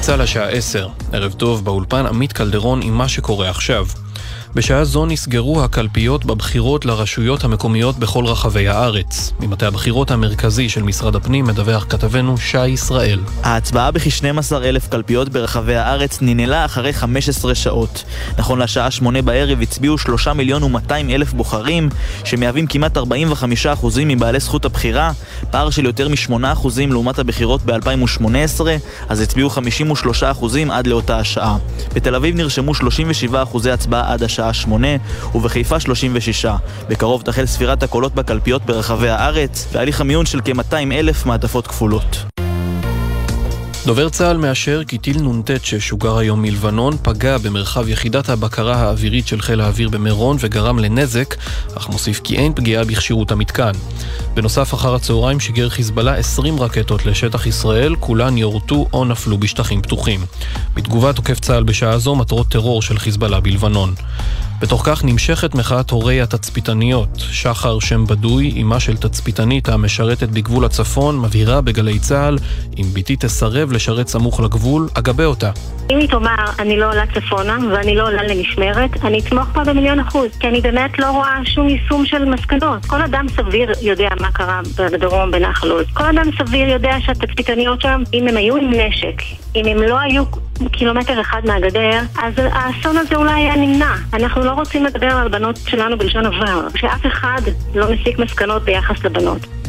צה"ל השעה 10. ערב טוב באולפן עמית קלדרון עם מה שקורה עכשיו. בשעה זו נסגרו הקלפיות בבחירות לרשויות המקומיות בכל רחבי הארץ. ממטה הבחירות המרכזי של משרד הפנים מדווח כתבנו שי ישראל. ההצבעה בכ-12 אלף קלפיות ברחבי הארץ ננעלה אחרי 15 שעות. נכון לשעה 8 בערב הצביעו 3 מיליון ו-200 אלף בוחרים, שמהווים כמעט 45% מבעלי זכות הבחירה, פער של יותר מ-8% לעומת הבחירות ב-2018, אז הצביעו 53% עד לאותה השעה. בתל אביב נרשמו 37% הצבעה עד השעה. בשעה שמונה, ובחיפה 36. בקרוב תחל ספירת הקולות בקלפיות ברחבי הארץ, והליך המיון של כ-200 אלף מעטפות כפולות. דובר צה"ל מאשר כי טיל נ"ט ששוגר היום מלבנון פגע במרחב יחידת הבקרה האווירית של חיל האוויר במירון וגרם לנזק, אך מוסיף כי אין פגיעה בכשירות המתקן. בנוסף, אחר הצהריים שיגר חיזבאללה 20 רקטות לשטח ישראל, כולן יורטו או נפלו בשטחים פתוחים. בתגובה תוקף צה"ל בשעה זו מטרות טרור של חיזבאללה בלבנון. בתוך כך נמשכת מחאת הורי התצפיתניות. שחר שם בדוי, אמה של תצפיתנית המשרתת בגבול הצפון, מבהירה בגלי צה"ל, אם בתי תסרב לשרת סמוך לגבול, אגבה אותה. אם היא תאמר, אני לא עולה צפונה ואני לא עולה למשמרת, אני אתמוך בה במיליון אחוז, כי אני באמת לא רואה שום יישום של מסקנות. כל אדם סביר יודע מה קרה בדרום בנחל עוז. כל אדם סביר יודע שהתצפיתניות שם, אם הם היו עם נשק, אם הם לא היו קילומטר אחד מהגדר, אז האסון הזה אולי היה נמנע. אנחנו לא רוצים לדבר על בנות שלנו בלשון עבר, שאף אחד לא מסיק מסקנות ביחס לבנות.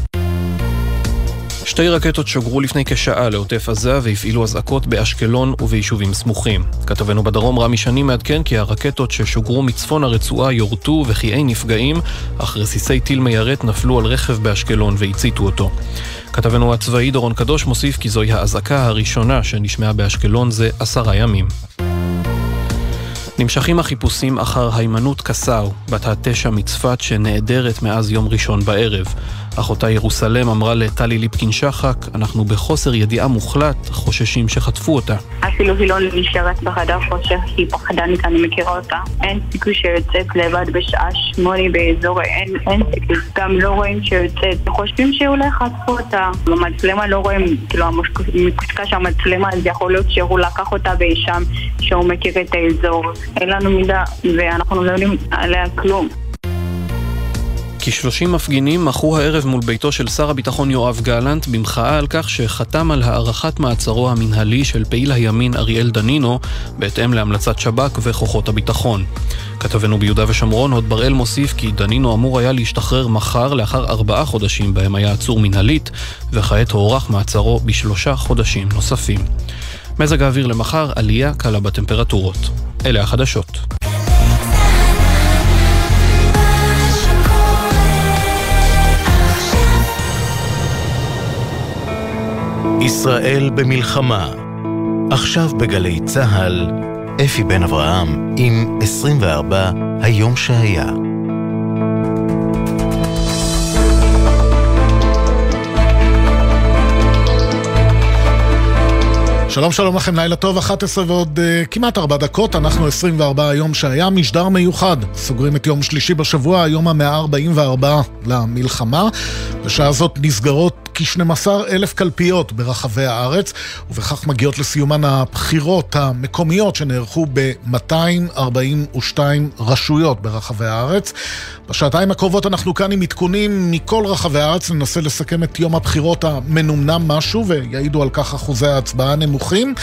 שתי רקטות שוגרו לפני כשעה לעוטף עזה והפעילו אזעקות באשקלון וביישובים סמוכים. כתבנו בדרום רמי שני מעדכן כי הרקטות ששוגרו מצפון הרצועה יורטו וכי אין נפגעים, אך רסיסי טיל מיירט נפלו על רכב באשקלון והציתו אותו. כתבנו הצבאי דורון קדוש מוסיף כי זוהי האזעקה הראשונה שנשמעה באשקלון זה עשרה ימים. נמשכים החיפושים אחר היימנוט קסאו, בת התשע מצפת שנעדרת מאז יום ראשון בערב. אחותה ירוסלם אמרה לטלי ליפקין שחק, אנחנו בחוסר ידיעה מוחלט, חוששים שחטפו אותה. אפילו היא לא נשארת בחדר חושך, היא פחדנית, אני מכירה אותה. אין סיכוי שיוצאת לבד בשעה שמונה באזור, אין, אין סיכוי. גם לא רואים שיוצאת. חושבים שאולי חטפו אותה. במצלמה לא רואים, כאילו, מקושקש שהמצלמה, אז יכול להיות שהוא לקח אותה באישם, שהוא מכיר את האזור. אין לנו מידע, ואנחנו לא יודעים עליה כלום. כ-30 מפגינים מחו הערב מול ביתו של שר הביטחון יואב גלנט במחאה על כך שחתם על הארכת מעצרו המנהלי של פעיל הימין אריאל דנינו בהתאם להמלצת שב"כ וכוחות הביטחון. כתבנו ביהודה ושומרון, הוד בראל מוסיף כי דנינו אמור היה להשתחרר מחר לאחר ארבעה חודשים בהם היה עצור מנהלית וכעת הוארך מעצרו בשלושה חודשים נוספים. מזג האוויר למחר, עלייה קלה בטמפרטורות. אלה החדשות. ישראל במלחמה. עכשיו בגלי צה"ל, אפי בן אברהם עם 24 היום שהיה. שלום שלום לכם, לילה טוב, 11 ועוד uh, כמעט 4 דקות, אנחנו 24 היום שהיה משדר מיוחד. סוגרים את יום שלישי בשבוע, היום ה-144 למלחמה. בשעה זאת נסגרות כ-12 אלף קלפיות ברחבי הארץ, ובכך מגיעות לסיומן הבחירות המקומיות שנערכו ב-242 רשויות ברחבי הארץ. בשעתיים הקרובות אנחנו כאן עם עדכונים מכל רחבי הארץ, ננסה לסכם את יום הבחירות המנומנם משהו, ויעידו על כך אחוזי ההצבעה הנמוכים,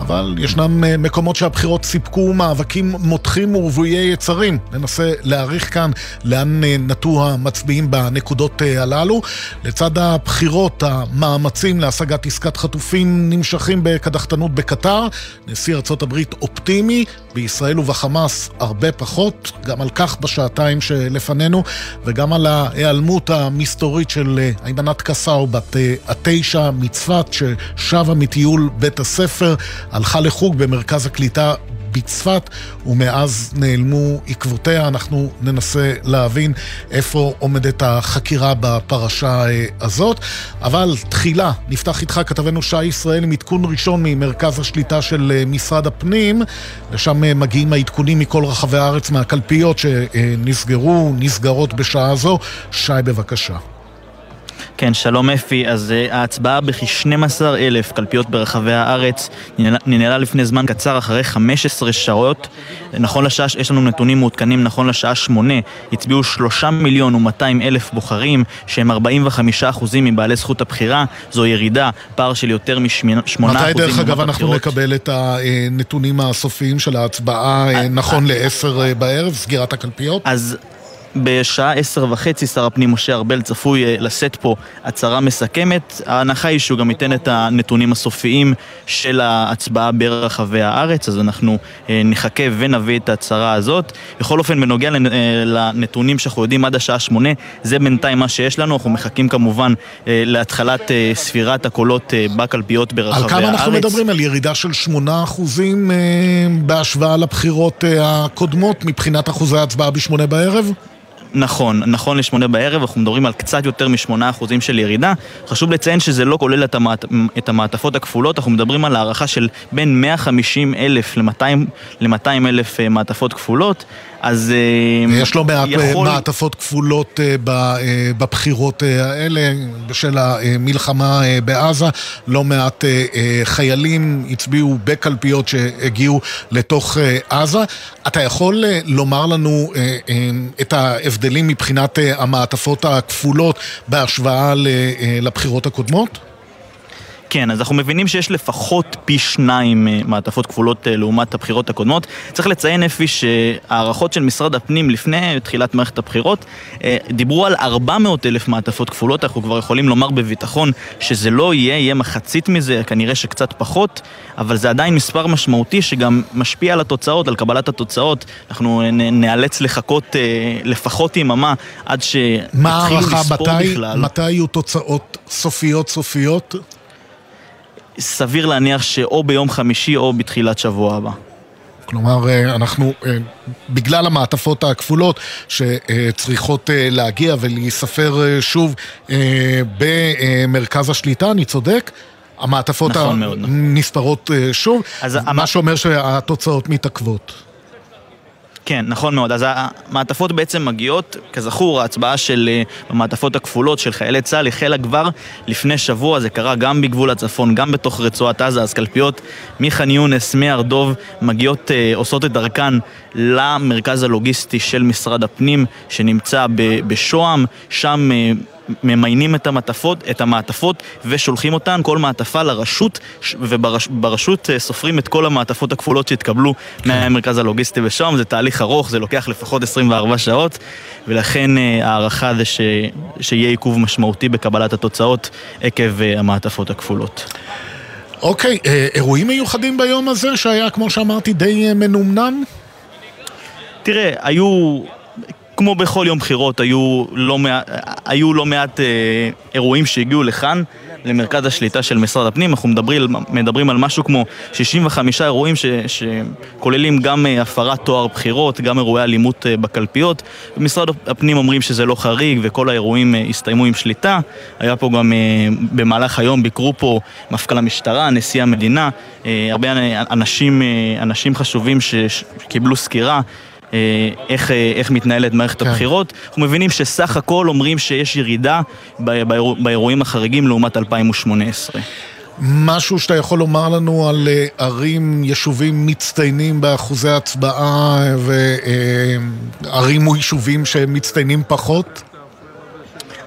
אבל ישנם אה, מקומות שהבחירות סיפקו מאבקים מותחים ורוויי יצרים. ננסה להעריך כאן לאן אה, נטו המצביעים בנקודות אה, הללו. לצד הבחירות למרות המאמצים להשגת עסקת חטופים נמשכים בקדחתנות בקטר. נשיא ארצות הברית אופטימי, בישראל ובחמאס הרבה פחות, גם על כך בשעתיים שלפנינו, וגם על ההיעלמות המסתורית של איימנת קסאו, בת אה, התשע מצפת, ששבה מטיול בית הספר, הלכה לחוג במרכז הקליטה בצפת, ומאז נעלמו עקבותיה. אנחנו ננסה להבין איפה עומדת החקירה בפרשה אה, הזאת. אבל תחילה, נפתח איתך כתבנו שי ישראל עם עדכון ראשון ממרכז השליטה של אה, משרד הפנים. לשם אה, מגיעים העדכונים מכל רחבי הארץ מהקלפיות שנסגרו, נסגרות בשעה זו. שי, בבקשה. כן, שלום אפי. אז uh, ההצבעה בכ-12 אלף קלפיות ברחבי הארץ ננהלה לפני זמן קצר, אחרי 15 שעות. נכון לשעה, יש לנו נתונים מעודכנים, נכון לשעה 8, הצביעו 3 מיליון ו-200 אלף בוחרים, שהם 45 אחוזים מבעלי זכות הבחירה. זו ירידה, פער של יותר מ-8 אחוזים מתי דרך אגב אנחנו נקבל את הנתונים הסופיים של ההצבעה אה, נכון ל-10 אה, בערב, סגירת הקלפיות? אז בשעה עשר וחצי שר הפנים משה ארבל צפוי אה, לשאת פה הצהרה מסכמת. ההנחה היא שהוא גם ייתן את הנתונים הסופיים של ההצבעה ברחבי הארץ, אז אנחנו אה, נחכה ונביא את ההצהרה הזאת. בכל אופן, בנוגע אה, לנתונים שאנחנו יודעים עד השעה שמונה, זה בינתיים מה שיש לנו. אנחנו מחכים כמובן להתחלת ספירת הקולות בקלפיות ברחבי הארץ. על כמה אנחנו מדברים? על ירידה של שמונה אחוזים בהשוואה לבחירות הקודמות מבחינת אחוזי ההצבעה בשמונה בערב? נכון, נכון לשמונה בערב, אנחנו מדברים על קצת יותר משמונה אחוזים של ירידה. חשוב לציין שזה לא כולל את, המעט, את המעטפות הכפולות, אנחנו מדברים על הערכה של בין 150 אלף ל-200 אלף אה, מעטפות כפולות. אז אה, יש לא מעט אה, יכול... מעטפות כפולות בבחירות האלה בשל המלחמה בעזה. לא מעט חיילים הצביעו בקלפיות שהגיעו לתוך עזה. אתה יכול לומר לנו את ההבדל? הבדלים מבחינת אה, המעטפות הכפולות בהשוואה אה, לבחירות הקודמות? כן, אז אנחנו מבינים שיש לפחות פי שניים אה, מעטפות כפולות אה, לעומת הבחירות הקודמות. צריך לציין אפי שהערכות של משרד הפנים לפני תחילת מערכת הבחירות אה, דיברו על 400 אלף מעטפות כפולות, אנחנו כבר יכולים לומר בביטחון שזה לא יהיה, יהיה מחצית מזה, כנראה שקצת פחות, אבל זה עדיין מספר משמעותי שגם משפיע על התוצאות, על קבלת התוצאות. אנחנו נאלץ לחכות לפחות יממה עד שיתחילו לספור בכלל. מה מתי יהיו תוצאות סופיות סופיות? סביר להניח שאו ביום חמישי או בתחילת שבוע הבא. כלומר, אה, אנחנו, אה, בגלל המעטפות הכפולות שצריכות אה, להגיע ולהיספר שוב במרכז השליטה, אני צודק? המעטפות נכון הנספרות שוב, מה שאומר שהתוצאות מתעכבות. כן, נכון מאוד. אז המעטפות בעצם מגיעות, כזכור, ההצבעה של אה, המעטפות הכפולות של חיילי צה"ל החלה כבר לפני שבוע, זה קרה גם בגבול הצפון, גם בתוך רצועת עזה, אז קלפיות מח'אן יונס, מהר דוב, מגיעות, אה, עושות את דרכן למרכז הלוגיסטי של משרד הפנים, שנמצא בשוהם, שם... אה, ממיינים את המעטפות, את המעטפות ושולחים אותן, כל מעטפה לרשות, וברשות אה, סופרים את כל המעטפות הכפולות שהתקבלו כן. מהמרכז הלוגיסטי ושם, זה תהליך ארוך, זה לוקח לפחות 24 שעות, ולכן אה, ההערכה זה ש... שיהיה עיכוב משמעותי בקבלת התוצאות עקב אה, המעטפות הכפולות. אוקיי, אירועים מיוחדים ביום הזה שהיה, כמו שאמרתי, די מנומנם? תראה, היו כמו בכל יום בחירות, היו לא מעט, היו לא מעט אה, אירועים שהגיעו לכאן, למרכז השליטה של משרד הפנים. אנחנו מדברים, מדברים על משהו כמו 65 אירועים ש, שכוללים גם אה, הפרת תואר בחירות, גם אירועי אלימות אה, בקלפיות. במשרד הפנים אומרים שזה לא חריג וכל האירועים אה, הסתיימו עם שליטה. היה פה גם אה, במהלך היום, ביקרו פה מפכ"ל המשטרה, נשיא המדינה, אה, הרבה אנשים, אה, אנשים חשובים שקיבלו סקירה. אה, איך, אה, איך מתנהלת מערכת כן. הבחירות. אנחנו מבינים שסך הכל אומרים שיש ירידה באירוע, באירועים החריגים לעומת 2018. משהו שאתה יכול לומר לנו על אה, ערים, יישובים מצטיינים באחוזי הצבעה וערים או יישובים שמצטיינים פחות?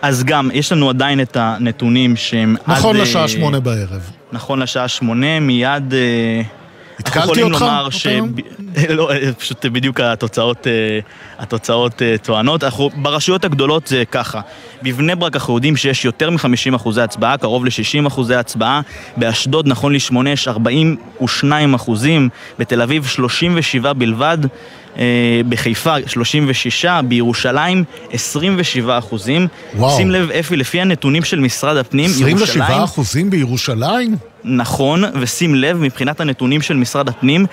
אז גם, יש לנו עדיין את הנתונים שהם נכון עד... לשעה שמונה בערב. נכון לשעה שמונה, מיד... התקלתי אותך? ש... לא, פשוט בדיוק התוצאות, אה, התוצאות אה, טוענות. אנחנו, ברשויות הגדולות זה ככה. בבני ברק אנחנו יודעים שיש יותר מ-50 אחוזי הצבעה, קרוב ל-60 אחוזי הצבעה. באשדוד, נכון לשמונה, יש 42 אחוזים. בתל אביב, 37 בלבד. אה, בחיפה 36, בירושלים 27 אחוזים. וואו. שים לב, אפי, לפי הנתונים של משרד הפנים, 27 ירושלים... אחוזים בירושלים? נכון, ושים לב, מבחינת הנתונים של משרד הפנים,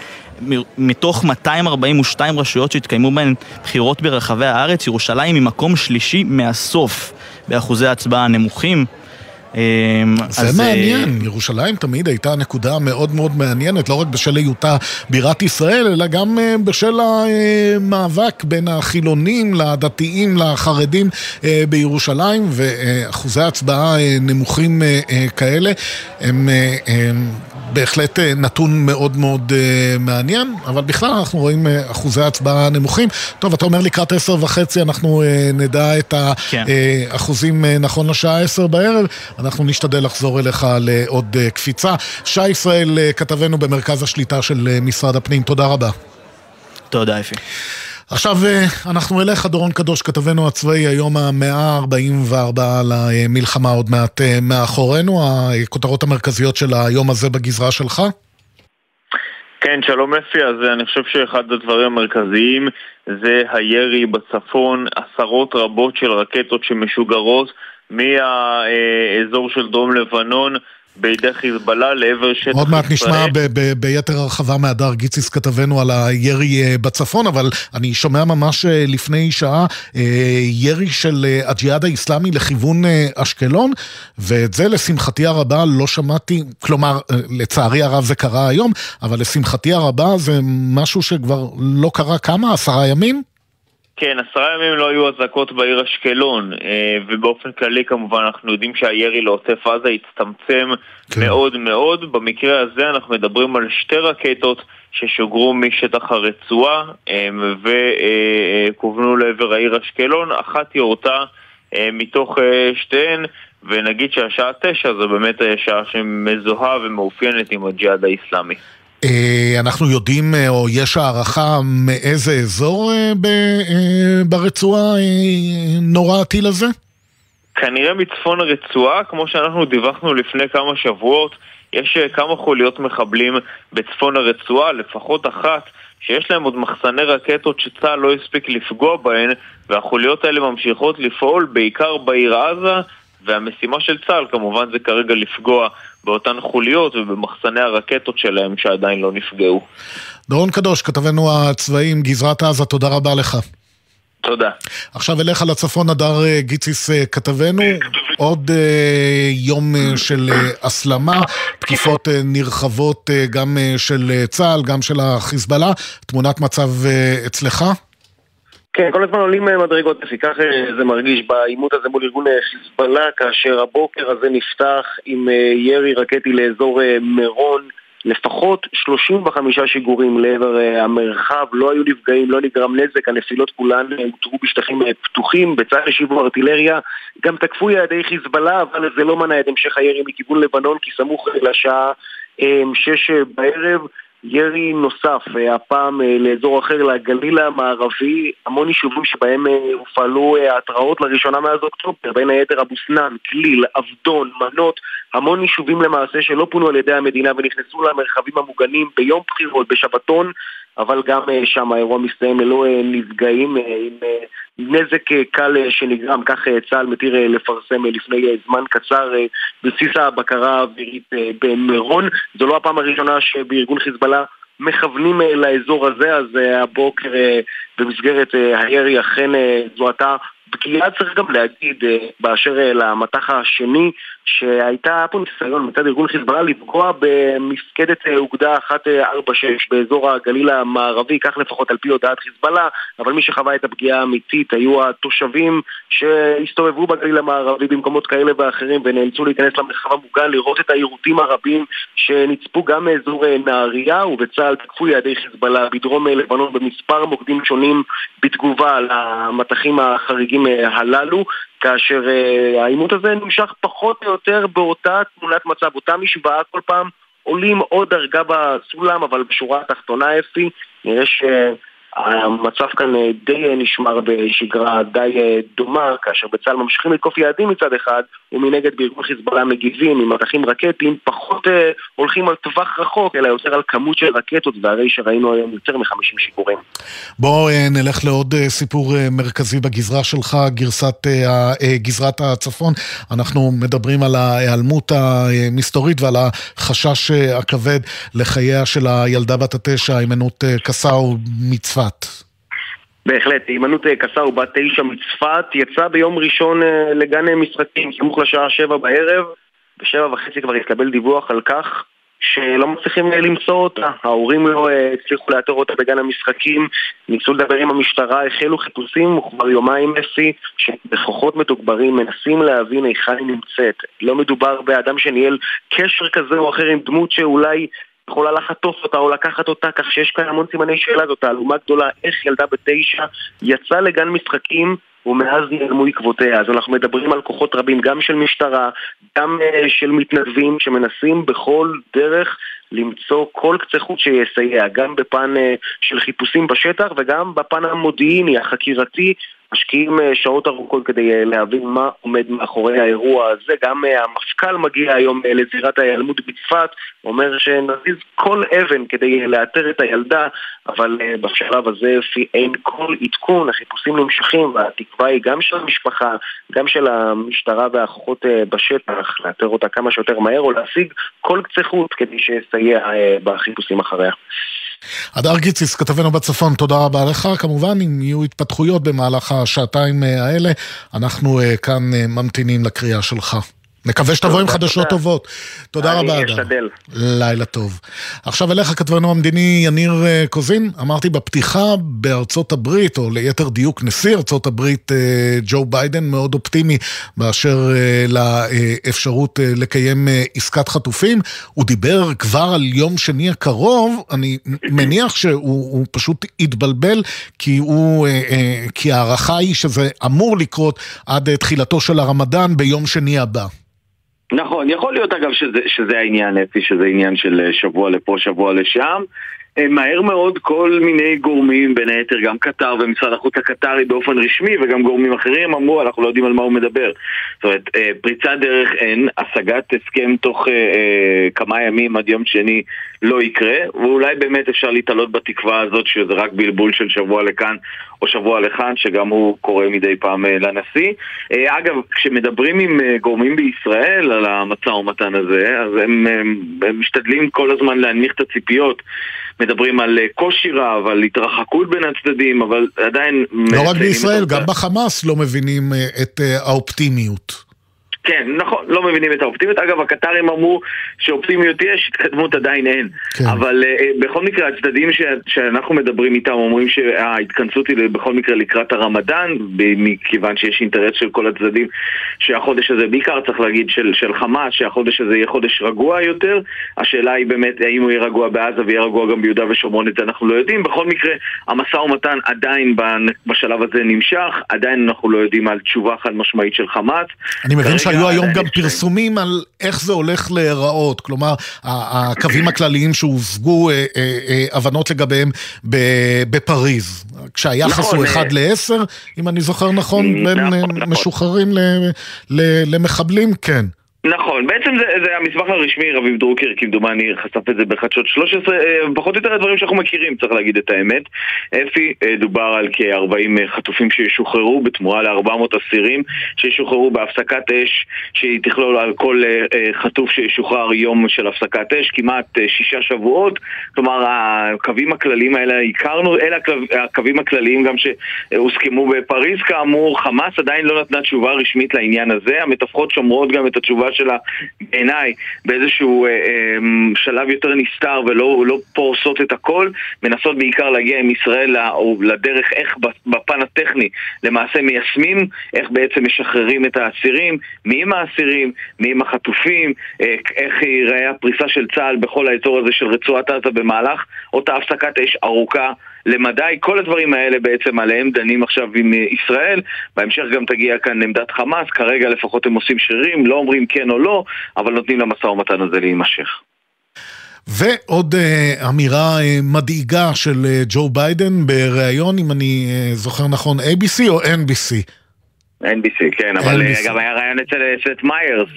מתוך 242 רשויות שהתקיימו בהן בחירות ברחבי הארץ, ירושלים היא מקום שלישי מהסוף באחוזי ההצבעה הנמוכים. אמ, זה אז... מעניין, ירושלים תמיד הייתה נקודה מאוד מאוד מעניינת, לא רק בשל היותה בירת ישראל, אלא גם אה, בשל המאבק בין החילונים לדתיים לחרדים אה, בירושלים, ואחוזי הצבעה נמוכים כאלה. הם... בהחלט נתון מאוד מאוד מעניין, אבל בכלל אנחנו רואים אחוזי הצבעה נמוכים. טוב, אתה אומר לקראת עשר וחצי אנחנו נדע את כן. האחוזים נכון לשעה עשר בערב. אנחנו נשתדל לחזור אליך לעוד אה, קפיצה. שי ישראל, אה, כתבנו במרכז השליטה של אה, משרד הפנים, תודה רבה. תודה, אפי. עכשיו אנחנו אליך, דורון קדוש, כתבנו הצבאי, היום המאה ה-44 למלחמה עוד מעט מאחורינו, הכותרות המרכזיות של היום הזה בגזרה שלך? כן, שלום אפי, אז אני חושב שאחד הדברים המרכזיים זה הירי בצפון, עשרות רבות של רקטות שמשוגרות מהאזור של דרום לבנון בידי חיזבאללה לעבר שטח ישראל. עוד מעט נשמע ביתר הרחבה מהדר גיציס כתבנו על הירי אה, בצפון, אבל אני שומע ממש אה, לפני שעה אה, ירי של הג'יהאד האיסלאמי לכיוון אשקלון, ואת זה לשמחתי הרבה לא שמעתי, כלומר, לצערי הרב זה קרה היום, אבל לשמחתי הרבה זה משהו שכבר לא קרה כמה? עשרה ימים? כן, עשרה ימים לא היו אזעקות בעיר אשקלון, אה, ובאופן כללי כמובן אנחנו יודעים שהירי לעוטף עזה הצטמצם כן. מאוד מאוד. במקרה הזה אנחנו מדברים על שתי רקטות ששוגרו משטח הרצועה אה, וכוונו לעבר העיר אשקלון, אחת יורתה אה, מתוך שתיהן, ונגיד שהשעה תשע זו באמת שעה שמזוהה ומאופיינת עם הג'יהאד האיסלאמי. אה, אנחנו יודעים, אה, או יש הערכה מאיזה אזור אה, ברצועה נורא הטיל הזה? כנראה מצפון הרצועה, כמו שאנחנו דיווחנו לפני כמה שבועות, יש כמה חוליות מחבלים בצפון הרצועה, לפחות אחת, שיש להם עוד מחסני רקטות שצה"ל לא הספיק לפגוע בהן, והחוליות האלה ממשיכות לפעול בעיקר בעיר עזה, והמשימה של צה"ל כמובן זה כרגע לפגוע באותן חוליות ובמחסני הרקטות שלהם שעדיין לא נפגעו. דורון קדוש, כתבנו הצבאיים, גזרת עזה, תודה רבה לך. תודה. עכשיו אליך לצפון, הדר אה, גיציס אה, כתבנו, עוד אה, יום של הסלמה, תקיפות נרחבות גם של צה"ל, גם של החיזבאללה, תמונת מצב אצלך? כן, כל הזמן עולים אה, מדרגות, לפי כך אה, זה מרגיש בעימות הזה מול ארגון אה, חיזבאללה, כאשר הבוקר הזה נפתח עם ירי רקטי לאזור מירון, לפחות 35 שיגורים לעבר המרחב, לא היו נפגעים, לא נגרם נזק, הנפילות כולן הותרו בשטחים פתוחים, בצד השיבו ארטילריה, גם תקפו יעדי חיזבאללה, אבל זה לא מנע את המשך הירי מכיוון לבנון, כי סמוך לשעה 6 בערב ירי נוסף, אה, הפעם אה, לאזור אחר, לגליל המערבי, המון יישובים שבהם אה, הופעלו התראות לראשונה מאז אוקטובר, בין היתר אבו סנאן, כליל, עבדון, מנות, המון יישובים למעשה שלא פונו על ידי המדינה ונכנסו למרחבים המוגנים ביום בחירות, בשבתון, אבל גם שם האירוע מסתיים ללא נפגעים, עם נזק קל שנגרם, כך צה"ל מתיר לפרסם לפני זמן קצר בסיס הבקרה האווירית במירון. זו לא הפעם הראשונה שבארגון חיזבאללה מכוונים לאזור הזה, אז הבוקר במסגרת הירי אכן זוהתה פגיעה צריך גם להגיד באשר למטח השני שהייתה פה ניסיון מצד ארגון חיזבאללה לפגוע במפקדת אוגדה 146 באזור הגליל המערבי, כך לפחות על פי הודעת חיזבאללה, אבל מי שחווה את הפגיעה האמיתית היו התושבים שהסתובבו בגליל המערבי במקומות כאלה ואחרים ונאלצו להיכנס למרחב המוגן, לראות את העירותים הרבים שנצפו גם מאזור נהריה ובצה"ל תקפו יעדי חיזבאללה בדרום לבנון במספר מוקדים שונים בתגובה למטחים החריגים הללו כאשר uh, העימות הזה נמשך פחות או יותר באותה תמונת מצב, אותה משוואה כל פעם עולים עוד דרגה בסולם, אבל בשורה התחתונה אפי, נראה ש... המצב כאן אה, די אה, נשמר בשגרה די אה, דומה, כאשר בצה"ל ממשיכים לתקוף יעדים מצד אחד, ומנגד בארגון חיזבאללה מגיבים עם מטחים רקטיים, פחות אה, הולכים על טווח רחוק, אלא יותר על כמות של רקטות, והרי שראינו היום יותר מ-50 שיגורים. בואו נלך לעוד סיפור מרכזי בגזרה שלך, גרסת, גזרת הצפון. אנחנו מדברים על ההיעלמות המסתורית ועל החשש הכבד לחייה של הילדה בת התשע, הימנעות קסאו מצפת. בהחלט, הימנעות קסאו בת תשע מצפת יצא ביום ראשון לגן משחקים, סמוך לשעה שבע בערב. בשבע וחצי כבר התקבל דיווח על כך שלא מצליחים למצוא אותה. ההורים לא אה, הצליחו לאתר אותה בגן המשחקים, ניסו לדבר עם המשטרה, החלו חיפושים, וכבר יומיים אפי, שבכוחות מתוגברים מנסים להבין היכן היא נמצאת. לא מדובר באדם שניהל קשר כזה או אחר עם דמות שאולי יכולה לחטוף אותה או לקחת אותה, כך שיש כאן המון סימני שאלה, זאת תעלומה גדולה, איך ילדה בתשע יצאה לגן משחקים ומאז נעלמו עקבותיה. אז אנחנו מדברים על כוחות רבים, גם של משטרה, גם uh, של מתנדבים שמנסים בכל דרך למצוא כל קצה חוט שיסייע, גם בפן uh, של חיפושים בשטח וגם בפן המודיעיני, החקירתי, משקיעים אה, שעות ארוכות כדי אה, להבין מה עומד מאחורי האירוע הזה. גם אה, המפכ"ל מגיע היום לזירת ההיעלמות בצפת, אומר שנזיז כל אבן כדי לאתר את הילדה, אבל בשלב הזה אין כל עדכון, החיפושים נמשכים, והתקווה היא גם של המשפחה, גם של המשטרה והכוחות בשטח, לאתר אותה כמה שיותר מהר, או להשיג כל קצה חוט כדי שיסייע בחיפושים אחריה. הדר גיציס, כתבנו בצפון, תודה רבה לך. כמובן, אם יהיו התפתחויות במהלך השעתיים אה, האלה, אנחנו אה, כאן אה, ממתינים לקריאה שלך. נקווה שתבוא עם חדשות טובות. תודה רבה, אדם. אני אשתדל. לילה טוב. עכשיו אליך, כתבנו המדיני יניר אה, קוזין. אמרתי בפתיחה, בארצות הברית, או ליתר דיוק נשיא ארצות הברית, אה, ג'ו ביידן, מאוד אופטימי באשר אה, לאפשרות לקיים עסקת חטופים. הוא דיבר כבר על יום שני הקרוב, אני מניח שהוא פשוט התבלבל, כי הוא, כי ההערכה היא שזה אמור לקרות עד תחילתו של הרמדאן ביום שני הבא. נכון, יכול להיות אגב שזה, שזה העניין, אפי, שזה עניין של אה, שבוע לפה, שבוע לשם. אה, מהר מאוד כל מיני גורמים, בין היתר גם קטר ומשרד החוץ הקטרי באופן רשמי וגם גורמים אחרים אמרו אנחנו לא יודעים על מה הוא מדבר. זאת אומרת, אה, פריצת דרך אין, השגת הסכם תוך אה, כמה ימים עד יום שני לא יקרה, ואולי באמת אפשר להתעלות בתקווה הזאת שזה רק בלבול של שבוע לכאן או שבוע לכאן, שגם הוא קורה מדי פעם לנשיא. אגב, כשמדברים עם גורמים בישראל על המשא ומתן הזה, אז הם, הם משתדלים כל הזמן להנמיך את הציפיות. מדברים על אה, קושי רב, על התרחקות בין הצדדים, אבל עדיין... לא רק בישראל, גם בחמאס לא מבינים אה, את אה, האופטימיות. כן, נכון, לא מבינים את האופטימיות. אגב, הקטרים אמרו שאופטימיות יש, התקדמות עדיין אין. כן. אבל uh, בכל מקרה, הצדדים ש, שאנחנו מדברים איתם אומרים שההתכנסות היא בכל מקרה לקראת הרמדאן, מכיוון שיש אינטרס של כל הצדדים שהחודש הזה, בעיקר צריך להגיד של, של חמאס, שהחודש הזה יהיה חודש רגוע יותר. השאלה היא באמת האם הוא יהיה רגוע בעזה ויהיה רגוע גם ביהודה ושומרון, את זה אנחנו לא יודעים. בכל מקרה, המשא ומתן עדיין בשלב הזה נמשך, עדיין אנחנו לא יודעים על תשובה חד משמעית של חמאס. אני מבין שהיו היום גם פרסומים על איך זה הולך להיראות, כלומר, הקווים הכלליים שהושגו אה, אה, אה, הבנות לגביהם בפריז. כשהיחס הוא 1 ל-10, אם אני זוכר נכון, בין נכון, נכון. משוחררים למחבלים, כן. נכון, בעצם זה, זה המסמך הרשמי, רביב דרוקר כמדומני חשף את זה בחדשות 13, אה, פחות או יותר הדברים שאנחנו מכירים, צריך להגיד את האמת. אפי, אה, דובר על כ-40 אה, חטופים שישוחררו בתמורה ל-400 אסירים שישוחררו בהפסקת אש, שהיא תכלול על כל חטוף שישוחרר יום של הפסקת אש, כמעט שישה שבועות. כלומר, הקווים הכלליים האלה הכרנו, אלה הקווים הכלליים גם שהוסכמו בפריז כאמור. חמאס עדיין לא נתנה תשובה רשמית לעניין הזה, המתווכחות שומרות גם את התשובה שלה בעיניי באיזשהו אה, אה, שלב יותר נסתר ולא לא פורסות את הכל, מנסות בעיקר להגיע עם ישראל לדרך איך בפן הטכני למעשה מיישמים, איך בעצם משחררים את האסירים, מי עם האסירים, מי עם החטופים, אה, איך ייראה הפריסה של צה"ל בכל האזור הזה של רצועת עזה במהלך אותה הפסקת אש ארוכה למדי, כל הדברים האלה בעצם עליהם דנים עכשיו עם אה, ישראל, בהמשך גם תגיע כאן עמדת חמאס, כרגע לפחות הם עושים שרירים, לא אומרים כן או לא, אבל נותנים למשא ומתן הזה להימשך. ועוד uh, אמירה uh, מדאיגה של uh, ג'ו ביידן בריאיון, אם אני uh, זוכר נכון, ABC או NBC? NBC, כן, אבל NBC. גם היה רעיון אצל, אצל מיירס,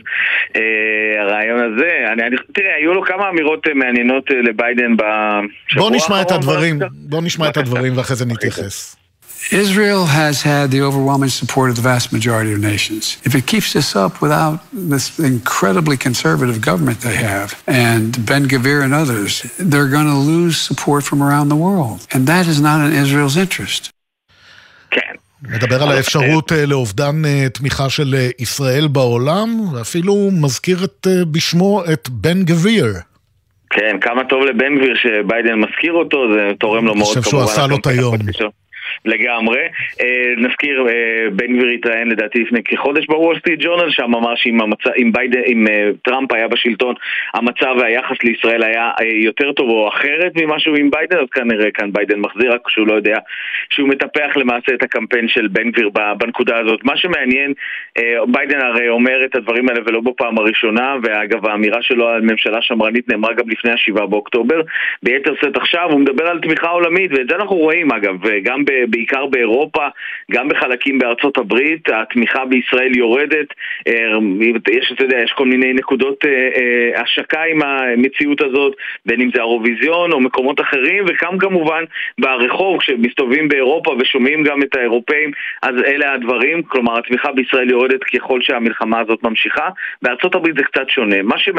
אה, הרעיון הזה, אני, אני, תראה, היו לו כמה אמירות מעניינות לביידן בשבוע. בוא נשמע את הדברים, בוא נשמע את הדברים ואחרי זה נתייחס. Israel has had the overwhelming support of the vast majority of nations. If it keeps this up without this incredibly conservative government they have, and Ben Gavir and others, they're going to lose support from around the world. And that is not in Israel's interest. מדבר על האפשרות אה, לאובדן אה, תמיכה של אה, ישראל בעולם, ואפילו מזכיר את, בשמו את בן גביר. כן, כמה טוב לבן גביר שביידן מזכיר אותו, זה תורם לו מאוד כמובן. אני חושב שהוא עשה לו את היום. לגמרי. אה, נזכיר, אה, בן גביר התראיין לדעתי לפני כחודש בוול סטריט ג'ורנל, שם אמר שאם המצ... אם, בייד... אם אה, טראמפ היה בשלטון, המצב והיחס לישראל היה יותר טוב או אחרת ממה שהוא עם ביידן, אז כנראה כאן ביידן מחזיר, רק שהוא לא יודע שהוא מטפח למעשה את הקמפיין של בן גביר בנקודה הזאת. מה שמעניין, ביידן הרי אומר את הדברים האלה ולא בפעם הראשונה, ואגב האמירה שלו על ממשלה שמרנית נאמרה גם לפני השבעה באוקטובר. ביתר שאת עכשיו הוא מדבר על תמיכה עולמית, ואת זה אנחנו רואים אגב, גם בעיקר באירופה, גם בחלקים בארצות הברית, התמיכה בישראל יורדת, אה, יש, אתה יודע, יש כל מיני נקודות אה, אה, השקה עם המציאות הזאת, בין אם זה האירוויזיון או מקומות אחרים, וגם כמובן ברחוב, כשמסתובבים באירופה ושומעים גם את האירופאים, אז אלה הדברים, כלומר התמיכה בישראל יורדת ככל שהמלחמה הזאת ממשיכה, בארצות הברית זה קצת שונה. מה ש...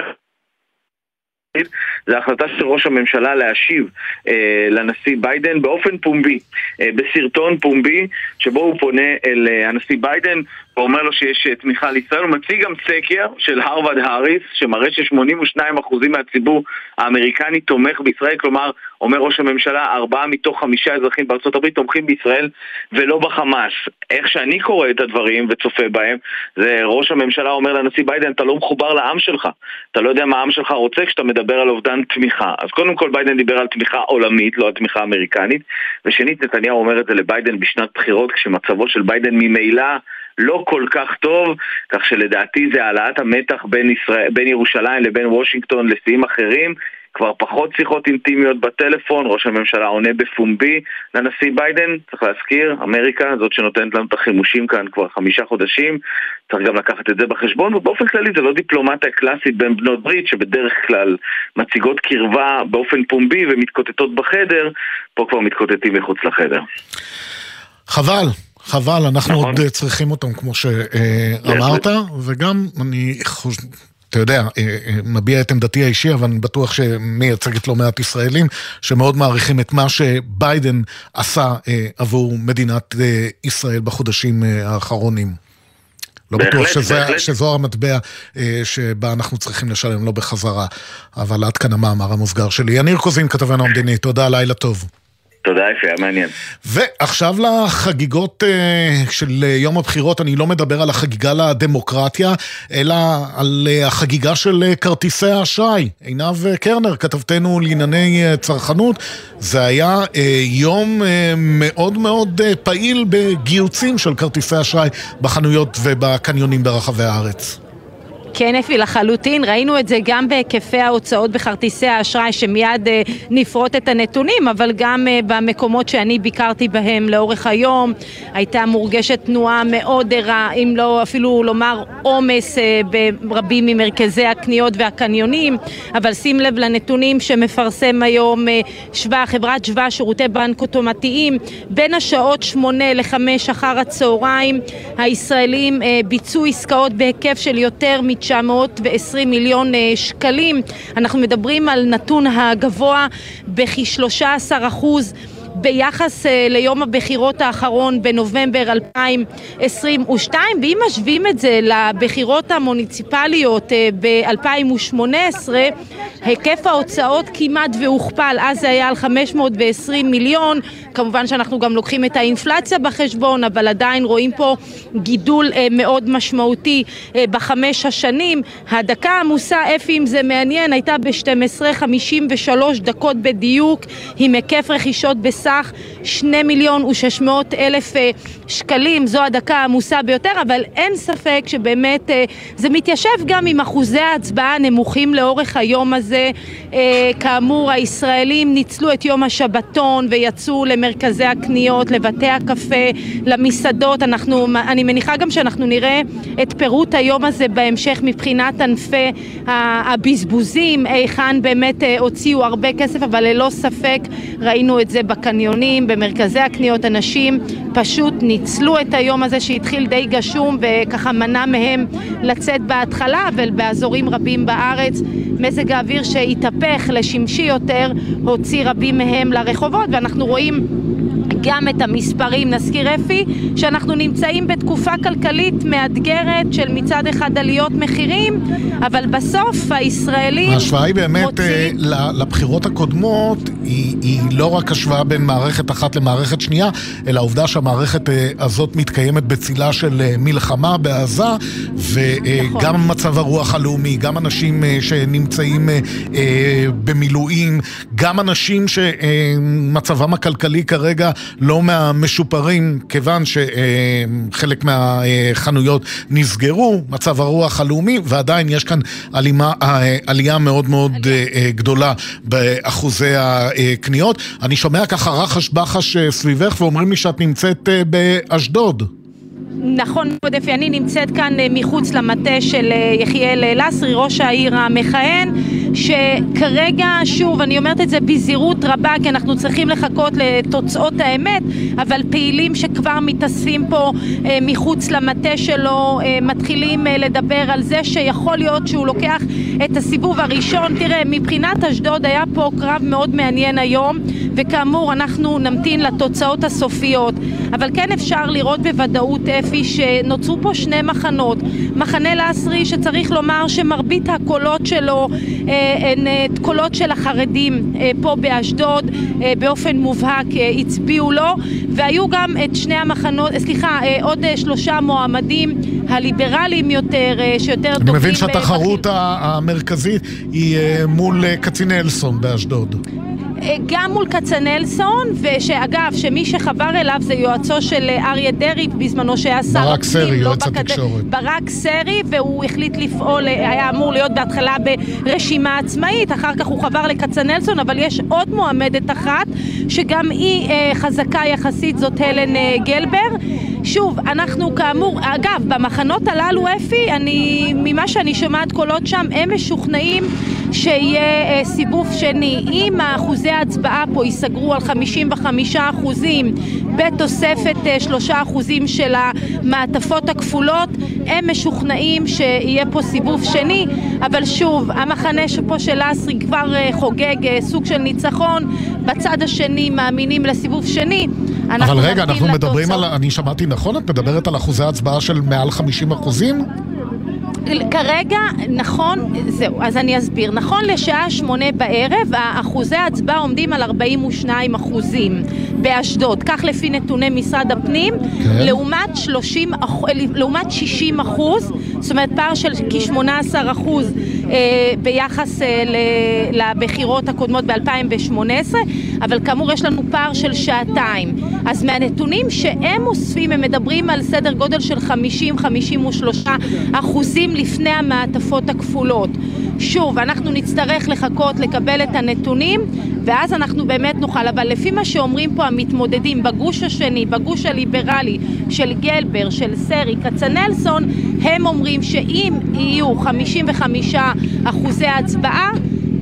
זה החלטה של ראש הממשלה להשיב אה, לנשיא ביידן באופן פומבי, אה, בסרטון פומבי שבו הוא פונה אל אה, הנשיא ביידן ואומר לו שיש אה, תמיכה לישראל. הוא מציג גם סקר של הרווארד האריס שמראה ש-82% מהציבור האמריקני תומך בישראל, כלומר, אומר ראש הממשלה, ארבעה מתוך חמישה אזרחים בארצות הברית תומכים בישראל ולא בחמאס. איך שאני קורא את הדברים וצופה בהם, זה ראש הממשלה אומר לנשיא ביידן, אתה לא מחובר לעם שלך, אתה לא יודע מה העם שלך רוצה כשאתה מדבר על אובדן תמיכה. אז קודם כל ביידן דיבר על תמיכה עולמית, לא על תמיכה אמריקנית, ושנית, נתניהו אומר את זה לביידן בשנת בחירות, כשמצבו של ביידן ממילא לא כל כך טוב, כך שלדעתי זה העלאת המתח בין, ישראל, בין ירושלים לבין וושינגטון לשיאים אחרים. כבר פחות שיחות אינטימיות בטלפון, ראש הממשלה עונה בפומבי לנשיא ביידן, צריך להזכיר, אמריקה, זאת שנותנת לנו את החימושים כאן כבר חמישה חודשים, צריך גם לקחת את זה בחשבון, ובאופן כללי זה לא דיפלומטיה קלאסית בין בנות ברית, שבדרך כלל מציגות קרבה באופן פומבי ומתקוטטות בחדר, פה כבר מתקוטטים מחוץ לחדר. חבל, חבל, אנחנו נכון. עוד אה, צריכים אותם כמו שאמרת, וגם אני חושב... אתה יודע, אה, אה, מביע את עמדתי האישי, אבל אני בטוח שמייצגת לא מעט ישראלים שמאוד מעריכים את מה שביידן עשה עבור מדינת ישראל בחודשים האחרונים. לא בהחלט, בטוח שזה, בהחלט. שזו המטבע שבה אנחנו צריכים לשלם לו בחזרה, אבל עד כאן המאמר המוסגר שלי. יניר קוזין, כתבנו המדיני, תודה, לילה טוב. תודה אפי, היה מעניין. ועכשיו לחגיגות uh, של uh, יום הבחירות, אני לא מדבר על החגיגה לדמוקרטיה, אלא על uh, החגיגה של כרטיסי האשראי. עינב קרנר, כתבתנו לענייני צרכנות, זה היה יום מאוד מאוד פעיל בגיוצים של כרטיסי אשראי בחנויות ובקניונים ברחבי הארץ. כן, אפי, לחלוטין. ראינו את זה גם בהיקפי ההוצאות בכרטיסי האשראי, שמיד אה, נפרוט את הנתונים, אבל גם אה, במקומות שאני ביקרתי בהם לאורך היום. הייתה מורגשת תנועה מאוד ערה, אם לא אפילו לומר עומס אה, ברבים ממרכזי הקניות והקניונים. אבל שים לב לנתונים שמפרסם היום אה, שווה, חברת שווה, שירותי בנק אוטומטיים. בין השעות שמונה לחמש אחר הצהריים, הישראלים אה, ביצעו עסקאות בהיקף של יותר מ... 920 מיליון אה, שקלים. אנחנו מדברים על נתון הגבוה בכ-13 אחוז ביחס אה, ליום הבחירות האחרון בנובמבר 2022 ואם משווים את זה לבחירות המוניציפליות אה, ב-2018 היקף ההוצאות כמעט והוכפל, אז זה היה על 520 מיליון, כמובן שאנחנו גם לוקחים את האינפלציה בחשבון, אבל עדיין רואים פה גידול אה, מאוד משמעותי בחמש השנים. הדקה העמוסה, אפי אם זה מעניין, הייתה ב-12.53 דקות בדיוק עם היקף רכישות בסך בסך שני מיליון ושש מאות אלף אה, שקלים, זו הדקה העמוסה ביותר, אבל אין ספק שבאמת אה, זה מתיישב גם עם אחוזי ההצבעה הנמוכים לאורך היום הזה. אה, כאמור, הישראלים ניצלו את יום השבתון ויצאו למרכזי הקניות, לבתי הקפה, למסעדות. אנחנו, אני מניחה גם שאנחנו נראה את פירוט היום הזה בהמשך מבחינת ענפי הבזבוזים, היכן באמת הוציאו הרבה כסף, אבל ללא ספק ראינו את זה בקניות. בקניונים, במרכזי הקניות, אנשים פשוט ניצלו את היום הזה שהתחיל די גשום וככה מנע מהם לצאת בהתחלה, אבל באזורים רבים בארץ מזג האוויר שהתהפך לשמשי יותר הוציא רבים מהם לרחובות ואנחנו רואים גם את המספרים. נזכיר אפי שאנחנו נמצאים בתקופה כלכלית מאתגרת של מצד אחד עליות מחירים, אבל בסוף הישראלים ההשוואה היא באמת מוצאים... אה, לבחירות הקודמות, היא, היא לא רק השוואה בין מערכת אחת למערכת שנייה, אלא העובדה שהמערכת אה, הזאת מתקיימת בצילה של אה, מלחמה בעזה, וגם נכון. מצב הרוח הלאומי, גם אנשים שנמצאים במילואים, גם אנשים שמצבם הכלכלי כרגע לא מהמשופרים, כיוון שחלק מהחנויות נסגרו, מצב הרוח הלאומי, ועדיין יש כאן עלימה, עלייה מאוד מאוד גדולה באחוזי הקניות. אני שומע ככה רחש בחש סביבך ואומרים לי שאת נמצאת באשדוד. נכון מאוד אפי, אני נמצאת כאן אה, מחוץ למטה של אה, יחיאל אה, לסרי, ראש העיר המכהן, שכרגע, שוב, אני אומרת את זה בזהירות רבה, כי אנחנו צריכים לחכות לתוצאות האמת, אבל פעילים שכבר מתאספים פה מחוץ למטה שלו, מתחילים לדבר על זה שיכול להיות שהוא לוקח את הסיבוב הראשון. תראה, מבחינת אשדוד היה פה קרב מאוד מעניין היום, וכאמור, אנחנו נמתין לתוצאות הסופיות, אבל כן אפשר לראות בוודאות כפי שנוצרו פה שני מחנות. מחנה לסרי שצריך לומר שמרבית הקולות שלו אה, הן אה, קולות של החרדים אה, פה באשדוד באופן מובהק הצביעו לו והיו גם את שני המחנות, סליחה, עוד שלושה מועמדים הליברליים יותר, שיותר דומים... אני מבין שהתחרות המרכזית היא מול כצינלסון באשדוד. אה, גם מול כצנלסון, ושאגב, שמי שחבר אליו זה יועצו של אה, אריה דרעי בזמנו שהיה שר ברק סרי, לא יועץ בקד... התקשורת. ברק סרי, והוא החליט לפעול, אה, היה אמור להיות בהתחלה ברשימה עצמאית, אחר כך הוא חבר לכצנלסון, אבל יש עוד מועמדת אחת, שגם היא אה, חזקה יחסית, זאת הלן אה, גלבר. שוב, אנחנו כאמור, אגב, במחנות הללו, אפי, אני, ממה שאני שומעת קולות שם, הם משוכנעים שיהיה אה, סיבוב שני. אם האחוזי ההצבעה פה ייסגרו על 55 אחוזים בתוספת אה, 3 אחוזים של המעטפות הכפולות, הם משוכנעים שיהיה פה סיבוב שני, אבל שוב, המחנה שפה של אסרי כבר אה, חוגג אה, סוג של ניצחון, בצד השני מאמינים לסיבוב שני. אבל רגע, אנחנו מדברים על, אני שמעתי נכון? את מדברת על אחוזי הצבעה של מעל 50 אחוזים? כרגע, נכון, זהו, אז אני אסביר. נכון לשעה שמונה בערב, אחוזי ההצבעה עומדים על 42 אחוזים באשדוד, כך לפי נתוני משרד הפנים, כן. לעומת, 30, לעומת 60 אחוז, זאת אומרת פער של כ-18 אחוז אה, ביחס אה, לבחירות הקודמות ב-2018, אבל כאמור יש לנו פער של שעתיים. אז מהנתונים שהם אוספים, הם מדברים על סדר גודל של 50-53 אחוזים לפני המעטפות הכפולות. שוב, אנחנו נצטרך לחכות לקבל את הנתונים ואז אנחנו באמת נוכל, אבל לפי מה שאומרים פה המתמודדים בגוש השני, בגוש הליברלי של גלבר, של סרי, כצנלסון, הם אומרים שאם יהיו 55 אחוזי הצבעה,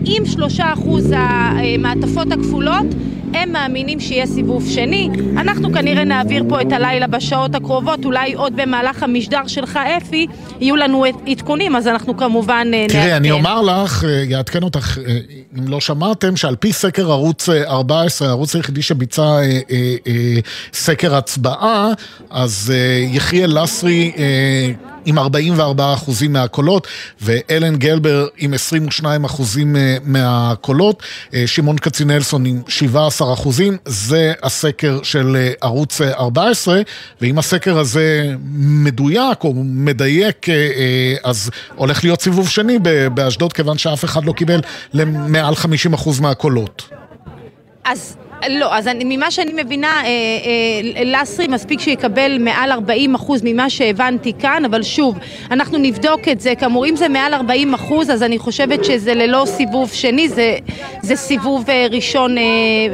עם 3 אחוז המעטפות הכפולות, הם מאמינים שיהיה סיבוב שני. אנחנו כנראה נעביר פה את הלילה בשעות הקרובות, אולי עוד במהלך המשדר שלך, אפי, יהיו לנו עדכונים, אז אנחנו כמובן אה, נעדכן. תראי, אני אומר לך, אה, יעדכן אותך, אה, אם לא שמעתם, שעל פי סקר ערוץ 14, הערוץ היחידי שביצע סקר הצבעה, אז יחיאל לסרי עם 44 אחוזים מהקולות, ואלן גלבר עם 22 אחוזים אה, מהקולות, אה, שמעון כצינלסון עם 17 אחוזים, זה הסקר של אה, ערוץ 14, ואם הסקר הזה מדויק או מדייק, אז הולך להיות סיבוב שני באשדוד, כיוון שאף אחד לא קיבל למעל 50 אחוז מהקולות. אז לא, אז אני, ממה שאני מבינה, אה, אה, לסרי מספיק שיקבל מעל 40 אחוז ממה שהבנתי כאן, אבל שוב, אנחנו נבדוק את זה. כאמור, אם זה מעל 40 אחוז, אז אני חושבת שזה ללא סיבוב שני, זה, זה סיבוב אה, ראשון אה,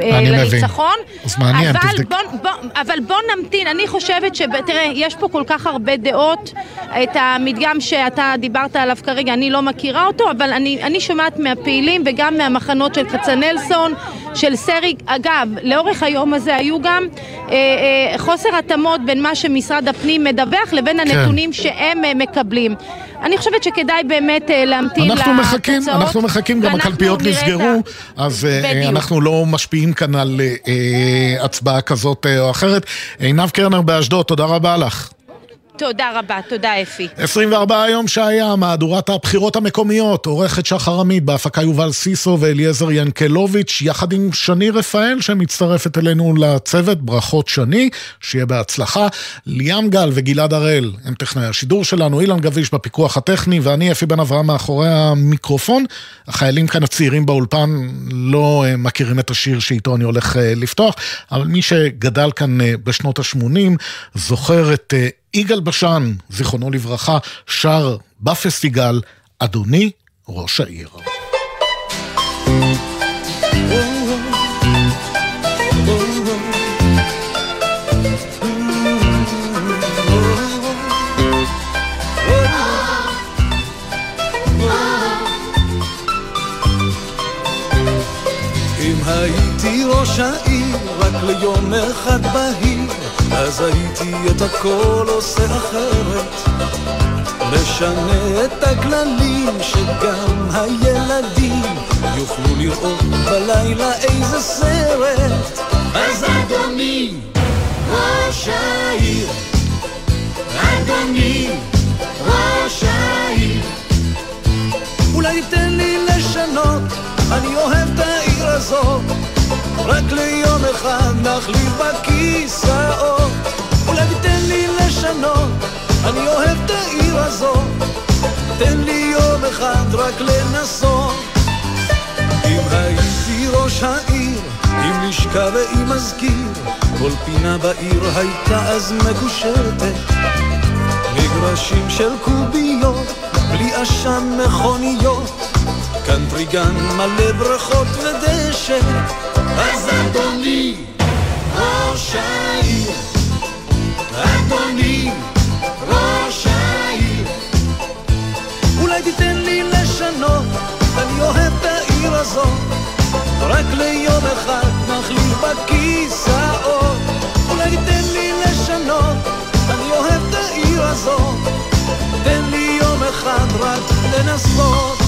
אה, לניצחון. אז מעניין, אבל. בוא, בוא, אבל בוא נמתין, אני חושבת ש... תראה, יש פה כל כך הרבה דעות, את המדגם שאתה דיברת עליו כרגע, אני לא מכירה אותו, אבל אני, אני שומעת מהפעילים וגם מהמחנות של כצנלסון, של סרי, אגב, אגב, לאורך היום הזה היו גם אה, אה, חוסר התאמות בין מה שמשרד הפנים מדווח לבין כן. הנתונים שהם אה, מקבלים. אני חושבת שכדאי באמת אה, להמתין אנחנו לתוצאות. מחכים, אנחנו מחכים, גם הקלפיות נסגרו, ה- אז אה, בדיוק. אנחנו לא משפיעים כאן על אה, אה, הצבעה כזאת אה, או אחרת. עינב קרנר באשדוד, תודה רבה לך. תודה רבה, תודה אפי. 24 היום שהיה, מהדורת הבחירות המקומיות, עורכת שחר עמית, בהפקה יובל סיסו ואליעזר ינקלוביץ', יחד עם שני רפאל שמצטרפת אלינו לצוות, ברכות שני, שיהיה בהצלחה. ליאם גל וגלעד הראל הם טכנאי השידור שלנו, אילן גביש בפיקוח הטכני, ואני אפי בן אברהם מאחורי המיקרופון. החיילים כאן הצעירים באולפן לא אה, מכירים את השיר שאיתו אני הולך אה, לפתוח, אבל מי שגדל כאן אה, בשנות ה-80 זוכר את... יגאל בשן, זיכרונו לברכה, שר בפסטיגל אדוני ראש העיר. אם הייתי ראש העיר רק ליום אחד בהיר, אז הייתי את הכל עושה אחרת. משנה את הכללים שגם הילדים יוכלו לראות בלילה איזה סרט. אז אדוני ראש העיר, אדוני ראש העיר, אולי תן לי לשנות, אני אוהב את העיר הזאת. רק ליום אחד נחליף בכיסאות. אולי תן לי לשנות, אני אוהב את העיר הזאת. תן לי יום אחד רק לנסות. אם הייתי ראש העיר, עם לשכה ועם מזכיר, כל פינה בעיר הייתה אז מקושטת. מגרשים של קוביות, בלי עשן מכוניות, קנטריגן מלא בריכות ודשא. אז אדוני, ראש העיר, אדוני, ראש העיר, אולי תיתן לי לשנות, אני אוהב את העיר הזאת, רק ליום אחד נחליף בכיסאות. אולי תיתן לי לשנות, אני אוהב את העיר הזאת, תן לי יום אחד רק לנסות.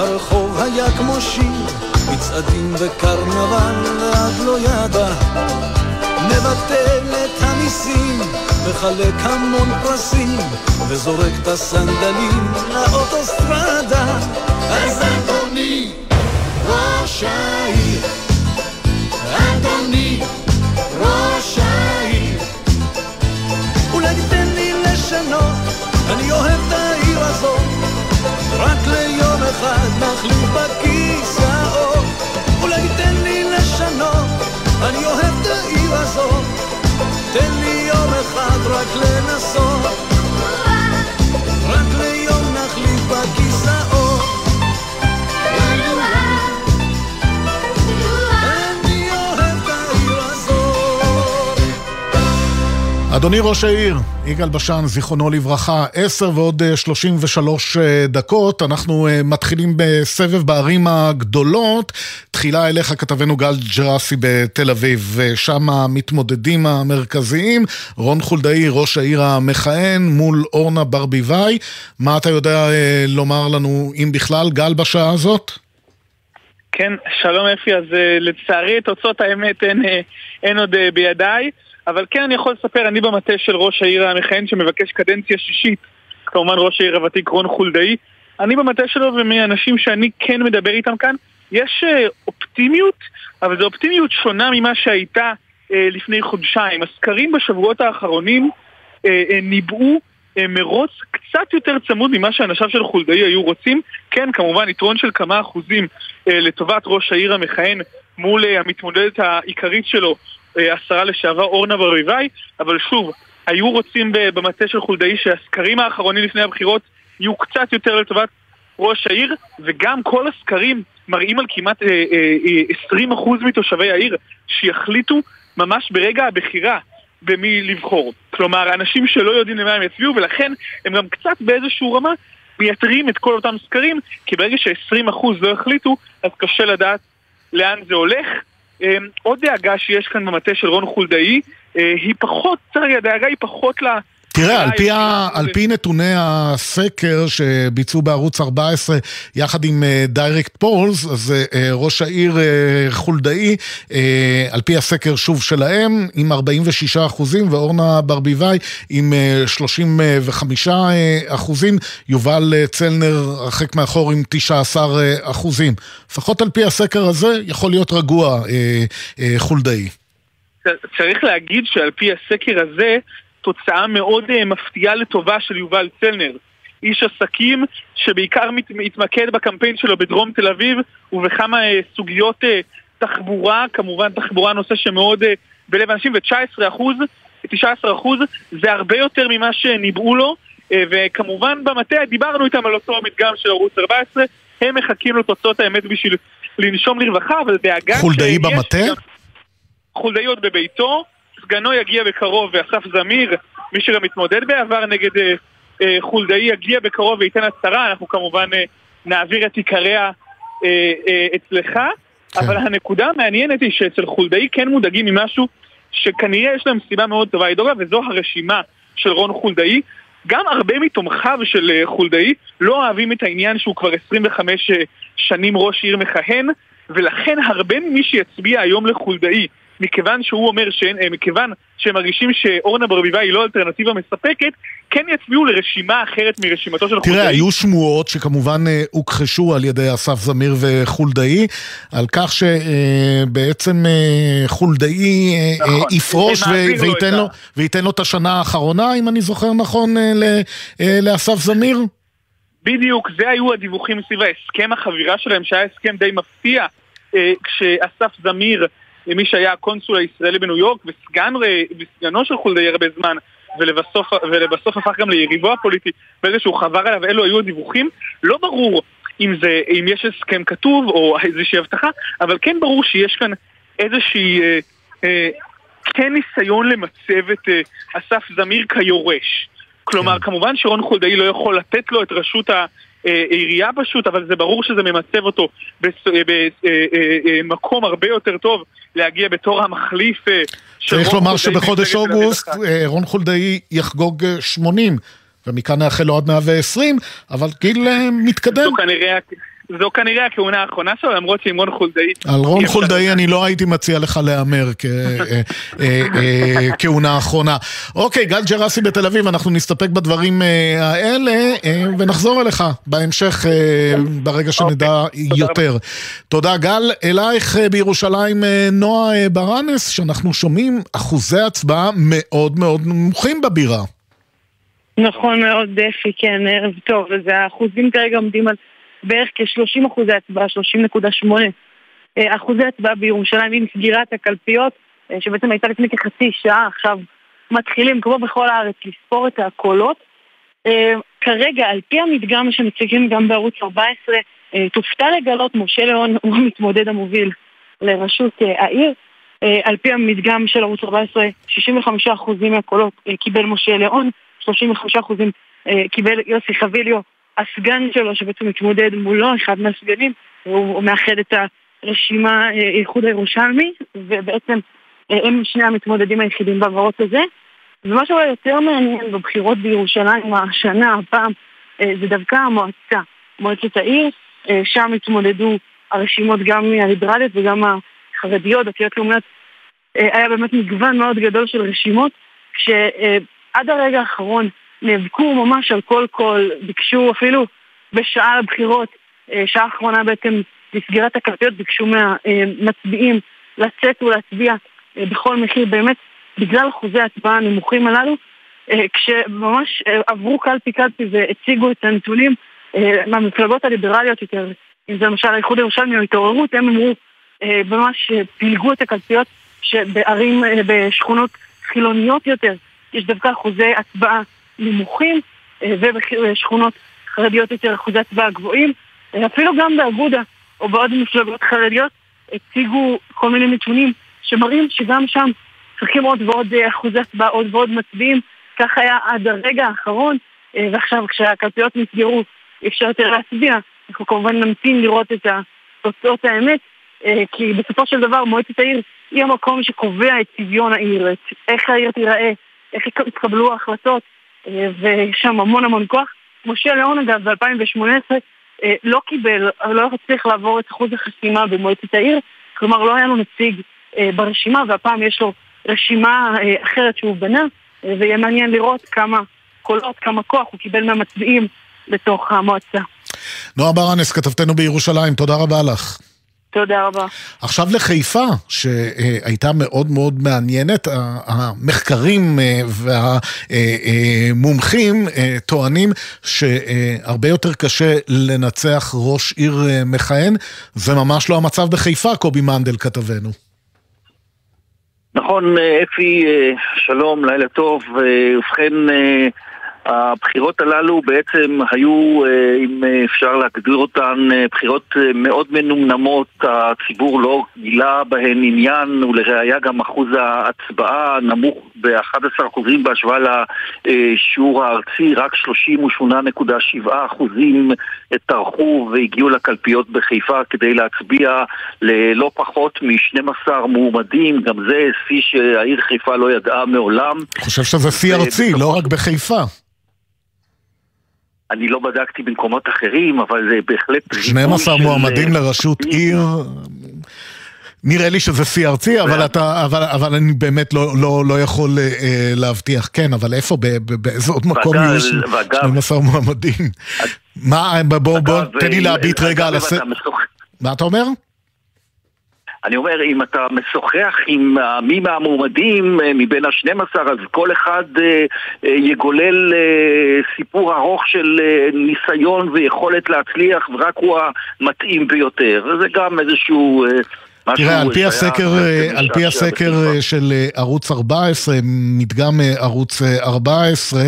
הרחוב היה כמו שיר, מצעדים וקרנבל ואת לא ידע. מבטל את המיסים, מחלק המון פרסים, וזורק את הסנדלים לאוטוסטרדה. אז אדוני, ראש העיר, אחד רק לנסות, אדוני ראש העיר, יגאל בשן, זיכרונו לברכה, עשר ועוד אה, 33 אה, דקות. אנחנו אה, מתחילים בסבב בערים הגדולות. תחילה אליך כתבנו גל ג'רסי בתל אביב, ושם המתמודדים המרכזיים, רון חולדאי, ראש העיר המכהן, מול אורנה ברביבאי. מה אתה יודע אה, לומר לנו, אם בכלל, גל, בשעה הזאת? כן, שלום אפי, אז אה, לצערי תוצאות האמת אין, אה, אין עוד אה, בידיי, אבל כן אני יכול לספר, אני במטה של ראש העיר המכהן שמבקש קדנציה שישית, כמובן ראש העיר הוותיק רון חולדאי, אני במטה שלו ומאנשים שאני כן מדבר איתם כאן, יש אופטימיות, אבל זו אופטימיות שונה ממה שהייתה אה, לפני חודשיים. הסקרים בשבועות האחרונים אה, אה, ניבאו מרוץ קצת יותר צמוד ממה שאנשיו של חולדאי היו רוצים. כן, כמובן יתרון של כמה אחוזים אה, לטובת ראש העיר המכהן מול אה, המתמודדת העיקרית שלו, אה, השרה לשעבר אורנה ברביבאי, אבל שוב, היו רוצים במטה של חולדאי שהסקרים האחרונים לפני הבחירות יהיו קצת יותר לטובת ראש העיר, וגם כל הסקרים מראים על כמעט אה, אה, אה, 20% מתושבי העיר שיחליטו ממש ברגע הבחירה במי לבחור. כלומר, אנשים שלא יודעים למה הם יצביעו, ולכן הם גם קצת באיזשהו רמה מייתרים את כל אותם סקרים, כי ברגע ש-20% לא החליטו, אז קשה לדעת לאן זה הולך. אמ, עוד דאגה שיש כאן במטה של רון חולדאי, אה, היא פחות, צריך הדאגה היא פחות ל... תראה, על פי, ה, על פי נתוני הסקר שביצעו בערוץ 14 יחד עם Direct אה, Polls, אז אה, ראש העיר אה, חולדאי, אה, על פי הסקר שוב שלהם, עם 46 אחוזים, ואורנה ברביבאי עם אה, 35 אחוזים, יובל אה, צלנר הרחק מאחור עם 19 אחוזים. לפחות על פי הסקר הזה יכול להיות רגוע אה, אה, חולדאי. צריך להגיד שעל פי הסקר הזה, תוצאה מאוד uh, מפתיעה לטובה של יובל צלנר. איש עסקים שבעיקר מת, מתמקד בקמפיין שלו בדרום תל אביב ובכמה uh, סוגיות uh, תחבורה, כמובן תחבורה נושא שמאוד uh, בלב אנשים, ו-19 אחוז, 19 אחוז זה הרבה יותר ממה שניבאו לו, uh, וכמובן במטה דיברנו איתם על אותו מדגם של ערוץ 14, הם מחכים לתוצאות האמת בשביל לנשום לרווחה, אבל דאגה... חולדאי במטה? חולדאי עוד בביתו, סגנו יגיע בקרוב, ואסף זמיר, מי שגם התמודד בעבר נגד אה, אה, חולדאי, יגיע בקרוב וייתן הצהרה, אנחנו כמובן אה, נעביר את עיקריה אה, אה, אצלך, כן. אבל הנקודה המעניינת היא שאצל חולדאי כן מודאגים ממשהו שכנראה יש להם סיבה מאוד טובה לדאוג וזו הרשימה של רון חולדאי. גם הרבה מתומכיו של אה, חולדאי לא אוהבים את העניין שהוא כבר 25 אה, שנים ראש עיר מכהן, ולכן הרבה ממי שיצביע היום לחולדאי מכיוון שהוא אומר שאין, אה, מכיוון שהם מרגישים שאורנה ברביבאי היא לא אלטרנטיבה מספקת, כן יצביעו לרשימה אחרת מרשימתו של חולדאי. תראה, היו שמועות שכמובן אה, הוכחשו על ידי אסף זמיר וחולדאי, על כך שבעצם אה, חולדאי נכון, יפרוש וייתן לו, וייתן לו את השנה האחרונה, אם אני זוכר נכון, לאסף זמיר? בדיוק, זה היו הדיווחים סביב ההסכם החבירה שלהם, שהיה הסכם די מפתיע, כשאסף זמיר מי שהיה הקונסול הישראלי בניו יורק וסגן, וסגנו של חולדאי הרבה זמן ולבסוף, ולבסוף הפך גם ליריבו הפוליטי ברגע שהוא חבר עליו, אלו היו הדיווחים לא ברור אם, זה, אם יש הסכם כתוב או איזושהי הבטחה אבל כן ברור שיש כאן איזושהי אה, אה, כן ניסיון למצב את אה, אסף זמיר כיורש כלומר, כן. כמובן שרון חולדאי לא יכול לתת לו את ראשות העירייה פשוט, אבל זה ברור שזה ממצב אותו במקום הרבה יותר טוב להגיע בתור המחליף של צריך לומר שבחודש אוגוסט רון חולדאי יחגוג 80, ומכאן נאחל לו עד 120, אבל גיל מתקדם. זו כנראה... זו כנראה הכהונה האחרונה שלו, למרות שעם רון חולדאי... על רון חולדאי אני לא הייתי מציע לך להמר ככהונה אה, אה, אה, אחרונה. אוקיי, גל ג'רסי בתל אביב, אנחנו נסתפק בדברים האלה ונחזור אליך בהמשך ברגע שנדע אוקיי, יותר. תודה גל. אלייך בירושלים נועה ברנס, שאנחנו שומעים אחוזי הצבעה מאוד מאוד נמוכים בבירה. נכון מאוד, דפי, כן, ערב טוב. אז האחוזים כרגע עומדים על... בערך כ-30 אחוזי הצבעה, 30.8 אה, אחוזי הצבעה בירושלים עם סגירת הקלפיות, אה, שבעצם הייתה לפני כחצי שעה, עכשיו מתחילים, כמו בכל הארץ, לספור את הקולות. אה, כרגע, על פי המדגם שמציגים גם בערוץ 14, תופתע לגלות משה ליאון הוא המתמודד המוביל לראשות העיר. על פי המדגם של ערוץ 14, 65% מהקולות קיבל משה ליאון, 35% קיבל יוסי חביליו, הסגן שלו שבעצם מתמודד מולו, אחד מהסגנים, הוא מאחד את הרשימה אה, איחוד הירושלמי, ובעצם אה, הם שני המתמודדים היחידים במרוץ הזה. ומה שאולי יותר מעניין בבחירות בירושלים השנה, הפעם, אה, זה דווקא המועצה, מועצת העיר, שם התמודדו הרשימות גם הליברליות וגם החרדיות, דתיות לאומיות. היה באמת מגוון מאוד גדול של רשימות, שעד הרגע האחרון נאבקו ממש על כל קול, ביקשו אפילו בשעה הבחירות, אה, שעה האחרונה בעצם לסגירת הקלפיות, ביקשו מהמצביעים לצאת ולהצביע אה, בכל מחיר, באמת בגלל אחוזי ההצבעה הנמוכים הללו, אה, כשממש עברו קלפי קלפי והציגו את הנתונים מהמפלגות הליברליות יותר, אם זה למשל האיחוד הירושלמי או התעוררות, הם אמרו, ממש פילגו את הקלפיות שבערים, בשכונות חילוניות יותר, יש דווקא אחוזי הצבעה נמוכים אה, ובשכונות חרדיות יותר אחוזי הצבעה גבוהים. אה, אפילו גם באגודה או בעוד מפלגות חרדיות הציגו כל מיני נתונים שמראים שגם שם צריכים עוד ועוד אחוזי הצבעה, עוד ועוד מצביעים. כך היה עד הרגע האחרון, ועכשיו כשהקלפיות נסגרו אי אפשר יותר להצביע. אנחנו כמובן נמתין לראות את תוצאות האמת, כי בסופו של דבר מועצת העיר היא המקום שקובע את צביון העיר, את איך העיר תיראה, איך יתקבלו ההחלטות, ויש שם המון המון כוח. משה ליאון אגב ב-2018 לא קיבל, לא הצליח לעבור את אחוז החסימה במועצת העיר, כלומר לא היה לו נציג ברשימה, והפעם יש לו רשימה אחרת שהוא בנה, ויהיה מעניין לראות כמה קולות, כמה כוח הוא קיבל מהמצביעים בתוך המועצה. נועה ברנס, כתבתנו בירושלים, תודה רבה לך. תודה רבה. עכשיו לחיפה, שהייתה מאוד מאוד מעניינת. המחקרים והמומחים טוענים שהרבה יותר קשה לנצח ראש עיר מכהן. זה ממש לא המצב בחיפה, קובי מנדל כתבנו. נכון, אפי, שלום, לילה טוב. ובכן... הבחירות הללו בעצם היו, אם אפשר להגדיר אותן, בחירות מאוד מנומנמות, הציבור לא גילה בהן עניין, ולראיה גם אחוז ההצבעה נמוך ב-11% בהשוואה לשיעור הארצי, רק 38.7% טרחו והגיעו לקלפיות בחיפה כדי להצביע ללא פחות מ-12 מועמדים, גם זה שיא שהעיר חיפה לא ידעה מעולם. אני חושב שזה שיא ארצי, לא רק בחיפה. אני לא בדקתי במקומות אחרים, אבל זה בהחלט... 12 מועמדים של... לראשות עיר, נראה לי שזה שיא ארצי, אבל, אתה, אבל, אבל אני באמת לא, לא, לא יכול אה, להבטיח. כן, אבל איפה, באיזה עוד מקום יש 12 מועמדים? מה, בוא, בוא, תן לי להביט רגע על הסרט. מה אתה אומר? אני אומר, אם אתה משוחח עם מי מהמועמדים מבין ה-12, אז כל אחד יגולל סיפור ארוך של ניסיון ויכולת להצליח, ורק הוא המתאים ביותר. זה גם איזשהו... תראה, על פי הסקר, על פי הסקר של ערוץ 14, מדגם ערוץ 14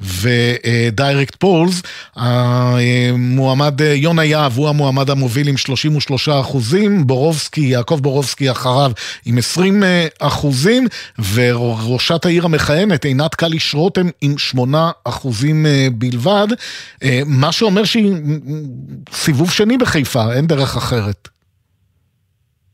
ודיירקט פולס, המועמד יונה יהב הוא המועמד המוביל עם 33 אחוזים, בורובסקי, יעקב בורובסקי אחריו עם 20 אחוזים, וראשת העיר המכהנת, עינת קליש רותם עם 8 אחוזים בלבד, מה שאומר שהיא סיבוב שני בחיפה, אין דרך אחרת.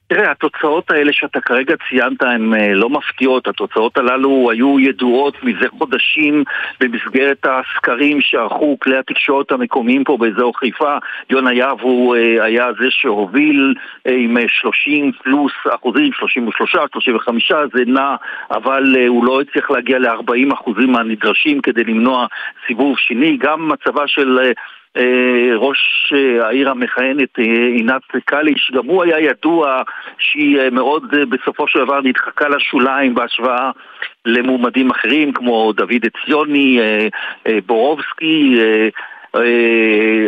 תראה, התוצאות האלה שאתה כרגע ציינת הן לא מפתיעות, התוצאות הללו היו ידועות מזה חודשים במסגרת הסקרים שערכו כלי התקשורת המקומיים פה באזור חיפה. יונה יהב הוא היה זה שהוביל עם 30 פלוס אחוזים, 33, 35, זה נע, אבל הוא לא הצליח להגיע ל-40 אחוזים הנדרשים כדי למנוע סיבוב שני. גם מצבה של... ראש העיר המכהנת עינת קליש, גם הוא היה ידוע שהיא מאוד בסופו של דבר נדחקה לשוליים בהשוואה למועמדים אחרים כמו דוד עציוני, בורובסקי,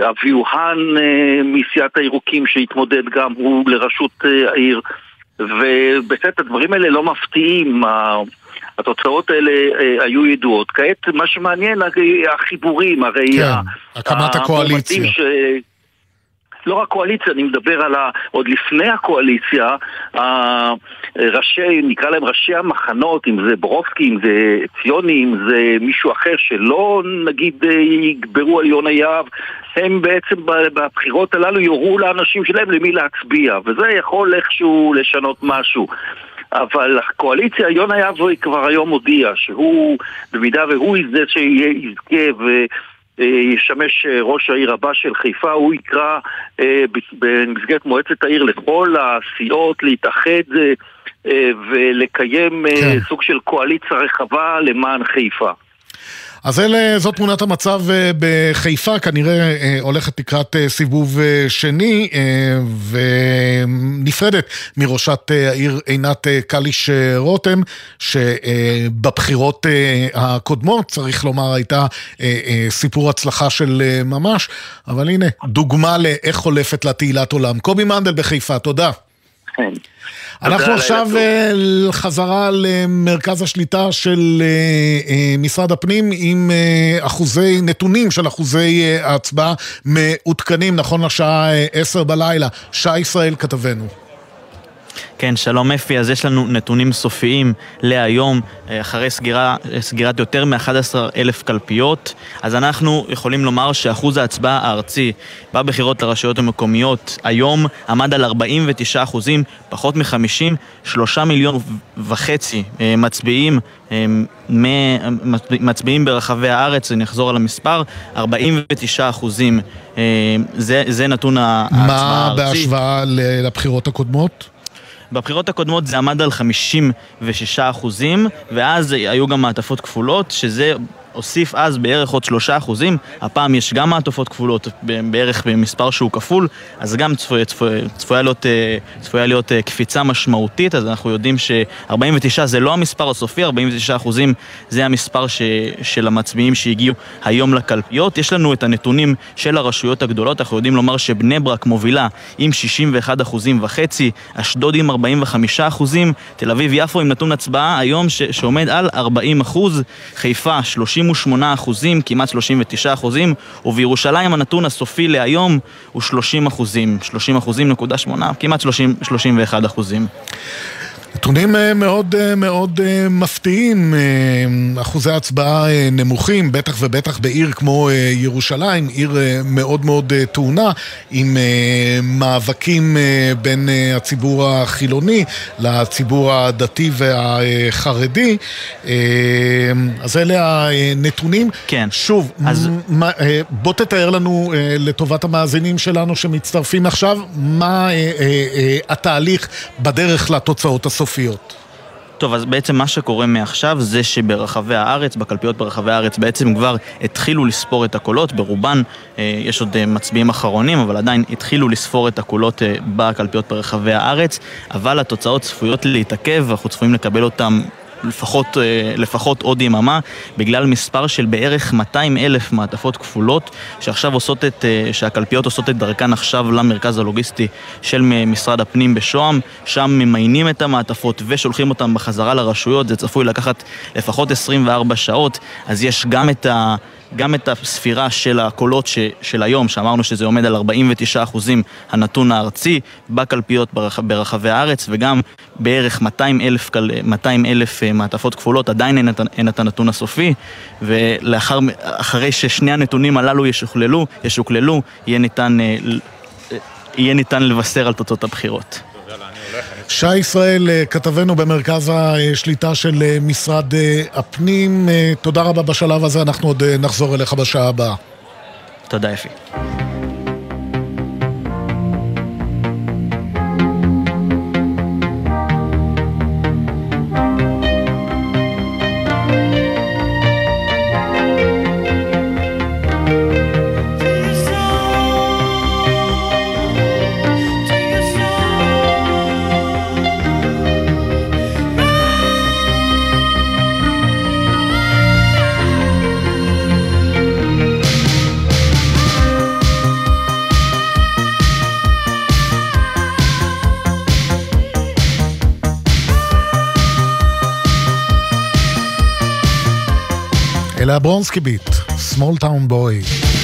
אביוהן מסיעת הירוקים שהתמודד גם הוא לראשות העיר. ובהחלט הדברים האלה לא מפתיעים התוצאות האלה אה, היו ידועות. כעת מה שמעניין החיבורים, הרי... כן, הקמת הקואליציה. ש... לא רק קואליציה, אני מדבר על ה... עוד לפני הקואליציה, ראשי, נקרא להם ראשי המחנות, אם זה ברובסקי, אם זה ציוני, אם זה מישהו אחר שלא נגיד יגברו על יונה יהב, הם בעצם בבחירות הללו יורו לאנשים שלהם למי להצביע, וזה יכול איכשהו לשנות משהו. אבל הקואליציה, יונה יבוי כבר היום הודיע שהוא, במידה והוא זה שיזכה ו... ישמש ראש העיר הבא של חיפה, הוא יקרא במסגרת מועצת העיר לכל הסיעות להתאחד ולקיים כן. סוג של קואליציה רחבה למען חיפה. אז אלה, זאת תמונת המצב בחיפה, כנראה הולכת לקראת סיבוב שני ונפרדת מראשת העיר עינת קליש רותם, שבבחירות הקודמות, צריך לומר, הייתה סיפור הצלחה של ממש, אבל הנה, דוגמה לאיך חולפת לה תהילת עולם. קובי מנדל בחיפה, תודה. כן. אנחנו עכשיו חזרה למרכז השליטה של משרד הפנים עם אחוזי נתונים של אחוזי ההצבעה מעודכנים נכון לשעה עשר בלילה. שי ישראל כתבנו. כן, שלום אפי, אז יש לנו נתונים סופיים להיום, אה, אחרי סגירה, סגירת יותר מ-11 אלף קלפיות, אז אנחנו יכולים לומר שאחוז ההצבעה הארצי בבחירות לרשויות המקומיות היום עמד על 49 אחוזים, פחות מ-50, 3 מיליון וחצי אה, מצביעים אה, מצביעים ברחבי הארץ, אני אחזור על המספר, 49 אחוזים, זה, זה נתון ההצבעה הארצי. מה בהשוואה לבחירות הקודמות? בבחירות הקודמות זה עמד על 56 אחוזים, ואז היו גם מעטפות כפולות, שזה הוסיף אז בערך עוד שלושה אחוזים, הפעם יש גם מעטפות כפולות בערך במספר שהוא כפול, אז גם צפויה, צפויה, צפויה להיות, אה, צפויה להיות אה, קפיצה משמעותית, אז אנחנו יודעים ש-49 זה לא המספר הסופי, 49 אחוזים זה המספר ש, של המצביעים שהגיעו היום לקלפיות. יש לנו את הנתונים של הרשויות הגדולות, אנחנו יודעים לומר שבני ברק מובילה עם 61 אחוזים וחצי, אשדוד עם 45 אחוזים, תל אביב-יפו עם נתון הצבעה היום ש, שעומד על 40 אחוז, חיפה 30 38 אחוזים, כמעט 39 אחוזים, ובירושלים הנתון הסופי להיום הוא 30 אחוזים, 30 אחוזים נקודה 8, כמעט 30, 31 אחוזים. נתונים אה, מאוד אה, מאוד אה, מפתיעים, אחוזי הצבעה נמוכים, בטח ובטח בעיר כמו ירושלים, עיר מאוד מאוד טעונה, עם מאבקים בין הציבור החילוני לציבור הדתי והחרדי. אז אלה הנתונים. כן. שוב, אז... בוא תתאר לנו לטובת המאזינים שלנו שמצטרפים עכשיו, מה התהליך בדרך לתוצאות הסופיות. סופיות. טוב, אז בעצם מה שקורה מעכשיו זה שברחבי הארץ, בקלפיות ברחבי הארץ, בעצם כבר התחילו לספור את הקולות, ברובן אה, יש עוד אה, מצביעים אחרונים, אבל עדיין התחילו לספור את הקולות אה, בקלפיות ברחבי הארץ, אבל התוצאות צפויות להתעכב, ואנחנו צפויים לקבל אותן לפחות, אה, לפחות עוד יממה, בגלל מספר של בערך 200 אלף מעטפות כפולות, שעכשיו עושות את, אה, שהקלפיות עושות את דרכן עכשיו למרכז הלוגיסטי של משרד הפנים בשוהם, שם ממיינים את המעטפות ושולחים אותם בחזרה לרשויות, זה צפוי לקחת לפחות 24 שעות, אז יש גם את ה... גם את הספירה של הקולות ש, של היום, שאמרנו שזה עומד על 49 אחוזים הנתון הארצי בקלפיות ברח, ברחבי הארץ, וגם בערך 200 אלף, 200 אלף אה, מעטפות כפולות, עדיין אין את, אין את הנתון הסופי, ואחרי ששני הנתונים הללו ישוכללו, ישוקללו, יהיה ניתן, אה, יהיה ניתן לבשר על תוצאות הבחירות. שי ישראל, אה, כתבנו במרכז השליטה של אה, משרד אה, הפנים, תודה רבה בשלב הזה, אנחנו עוד נחזור אליך בשעה הבאה. תודה אפי. אלה הברונסקי ביט, Small Town Boy.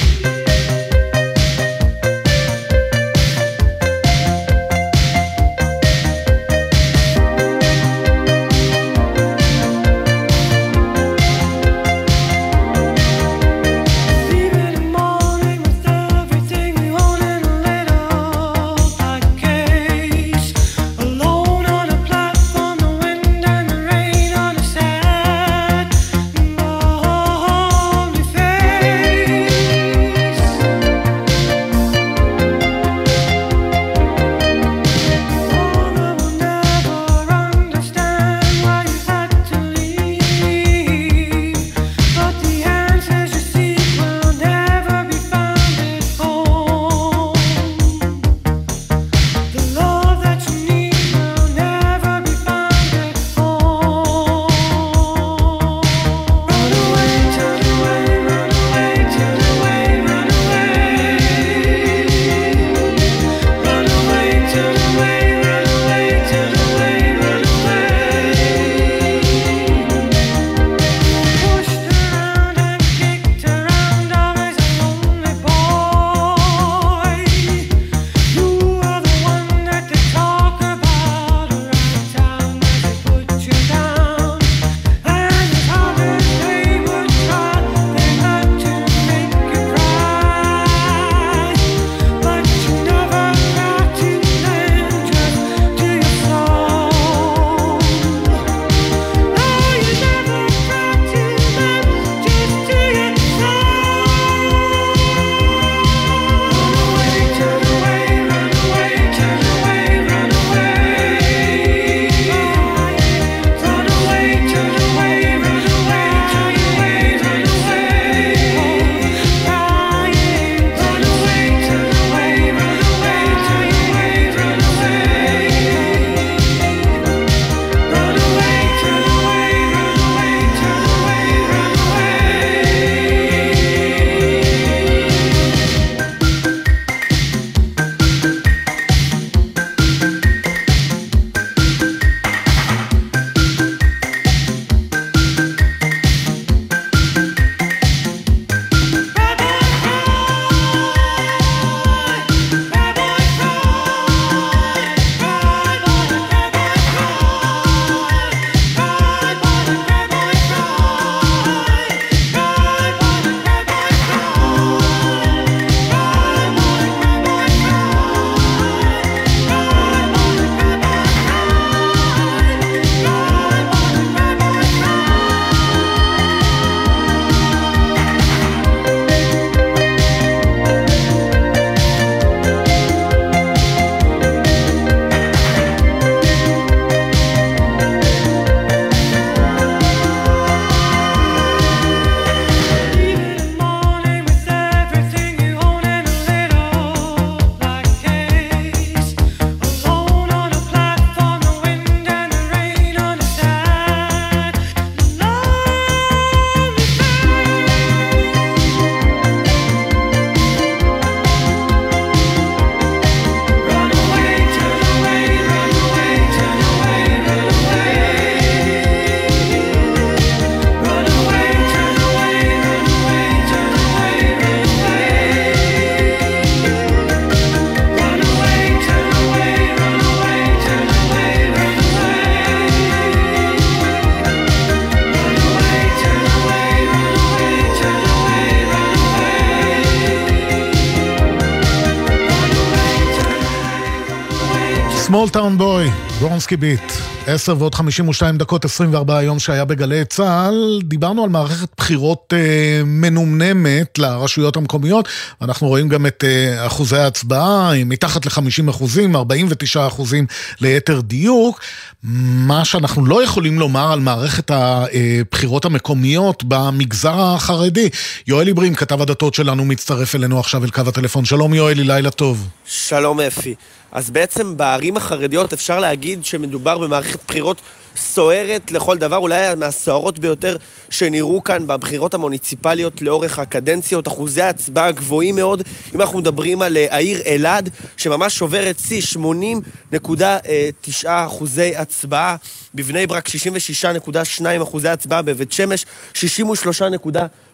ברונסקי ביט, 10 ועוד 52 דקות, 24 היום שהיה בגלי צה"ל. דיברנו על מערכת בחירות אה, מנומנמת לרשויות המקומיות. אנחנו רואים גם את אה, אחוזי ההצבעה, מתחת ל-50 אחוזים, 49 אחוזים ליתר דיוק. מה שאנחנו לא יכולים לומר על מערכת הבחירות המקומיות במגזר החרדי. יואל עיברים, כתב הדתות שלנו, מצטרף אלינו עכשיו אל קו הטלפון. שלום יואלי, לילה טוב. שלום אפי. אז בעצם בערים החרדיות אפשר להגיד שמדובר במערכת בחירות סוערת לכל דבר, אולי מהסוערות ביותר שנראו כאן בבחירות המוניציפליות לאורך הקדנציות, אחוזי ההצבעה גבוהים מאוד. אם אנחנו מדברים על אה, העיר אלעד, שממש שוברת שיא, 80.9 אחוזי הצבעה, בבני ברק 66.2 אחוזי הצבעה, בבית שמש 63.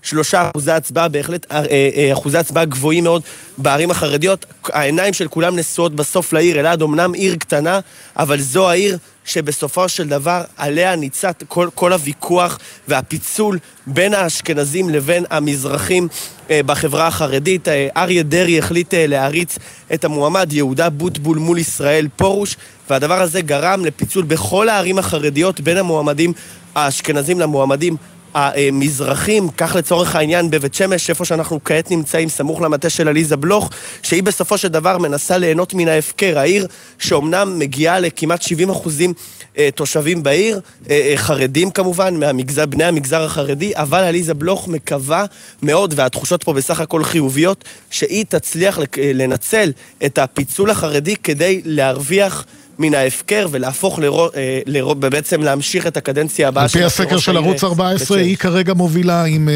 שלושה אחוזי הצבעה, בהחלט אה, אה, אחוזי הצבעה גבוהים מאוד בערים החרדיות. העיניים של כולם נשואות בסוף לעיר אלעד, אמנם עיר קטנה, אבל זו העיר שבסופו של דבר עליה ניצת כל, כל הוויכוח והפיצול בין האשכנזים לבין המזרחים אה, בחברה החרדית. אה, אריה דרעי החליט אה, להריץ את המועמד יהודה בוטבול מול ישראל פרוש, והדבר הזה גרם לפיצול בכל הערים החרדיות בין המועמדים האשכנזים למועמדים המזרחים, כך לצורך העניין בבית שמש, איפה שאנחנו כעת נמצאים, סמוך למטה של עליזה בלוך, שהיא בסופו של דבר מנסה ליהנות מן ההפקר. העיר שאומנם מגיעה לכמעט 70 אחוזים אה, תושבים בעיר, אה, אה, חרדים כמובן, מהמגזר, בני המגזר החרדי, אבל עליזה בלוך מקווה מאוד, והתחושות פה בסך הכל חיוביות, שהיא תצליח לנצל את הפיצול החרדי כדי להרוויח מן ההפקר ולהפוך לרוב, אה, לרוב, בעצם להמשיך את הקדנציה הבאה של... על פי הסקר של ערוץ 14, היא כרגע מובילה עם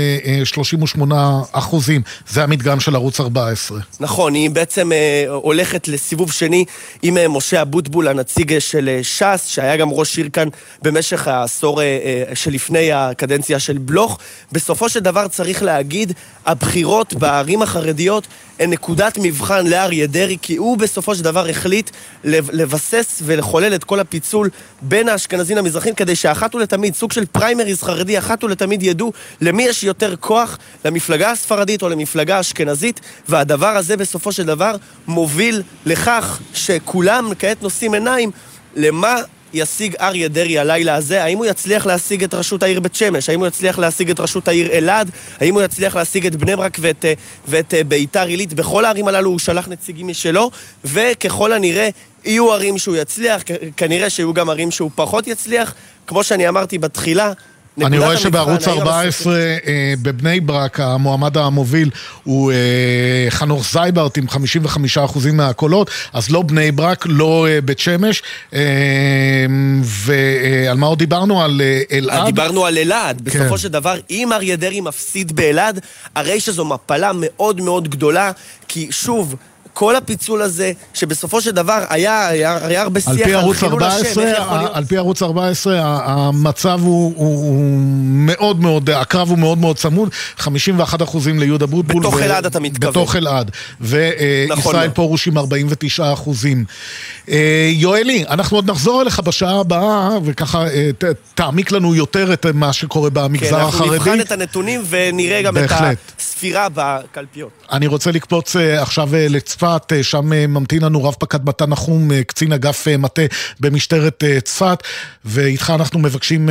38 אה, אה, אחוזים. זה המדגם של ערוץ 14. נכון, היא בעצם הולכת לסיבוב שני עם משה אבוטבול, הנציג של ש"ס, שהיה גם ראש עיר כאן במשך העשור שלפני הקדנציה של בלוך. בסופו של דבר צריך להגיד, הבחירות בערים החרדיות נקודת מבחן לאריה דרעי, כי הוא בסופו של דבר החליט לבסס ולחולל את כל הפיצול בין האשכנזים למזרחים, כדי שאחת ולתמיד, סוג של פריימריז חרדי, אחת ולתמיד ידעו למי יש יותר כוח, למפלגה הספרדית או למפלגה האשכנזית, והדבר הזה בסופו של דבר מוביל לכך שכולם כעת נושאים עיניים למה ישיג אריה דרעי הלילה הזה? האם הוא יצליח להשיג את ראשות העיר בית שמש? האם הוא יצליח להשיג את ראשות העיר אלעד? האם הוא יצליח להשיג את בני ברק ואת, אה, ואת אה, ביתר עילית? בכל הערים הללו הוא שלח נציגים משלו, וככל הנראה יהיו ערים שהוא יצליח, כנראה שיהיו גם ערים שהוא פחות יצליח. כמו שאני אמרתי בתחילה, אני רואה שבערוץ 14 אה, בבני ברק המועמד המוביל הוא אה, חנוך זייברט עם 55% מהקולות, אז לא בני ברק, לא אה, בית שמש. ועל מה עוד דיברנו? על אלעד? דיברנו על אלעד. כן. בסופו של דבר, אם אריה דרעי מפסיד באלעד, הרי שזו מפלה מאוד מאוד גדולה, כי שוב... כל הפיצול הזה, שבסופו של דבר היה, היה, היה הרבה שיח על, חילול 14, השם, על פי ערוץ 14, המצב הוא, הוא, הוא מאוד מאוד, הקרב הוא מאוד מאוד צמוד, 51 אחוזים ליהודה בוטבול. בתוך אלעד אתה מתכוון. בתוך אלעד. וישראל נכון פרוש עם 49 אחוזים. אה, יואלי, אנחנו עוד נחזור אליך בשעה הבאה, וככה אה, ת, תעמיק לנו יותר את מה שקורה במגזר כן, החרדי. כן, אנחנו נבחן את הנתונים ונראה גם בהחלט. את הספירה בקלפיות. אני רוצה לקפוץ אה, עכשיו לצפת. צפת, אה, שם אה, ממתין לנו רב פקד מתן נחום, אה, קצין אגף מטה במשטרת צפת, ואיתך אנחנו מבקשים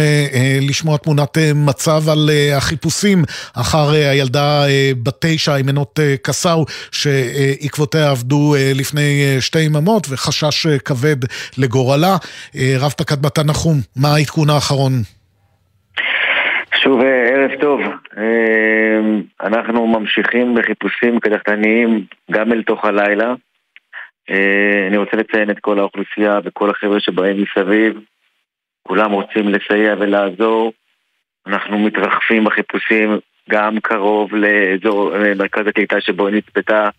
לשמוע תמונת מצב על החיפושים אחר הילדה בת תשע, אימנות קסאו, שעקבותיה עבדו לפני שתי יממות, וחשש כבד לגורלה. רב פקד מתן נחום, מה העדכון האחרון? שוב, ערב טוב. אנחנו ממשיכים בחיפושים קדחתניים גם אל תוך הלילה. אני רוצה לציין את כל האוכלוסייה וכל החבר'ה שבאים מסביב. כולם רוצים לסייע ולעזור. אנחנו מתרחפים בחיפושים גם קרוב לאזור מרכז הקליטה שבו היא נצפתה אה,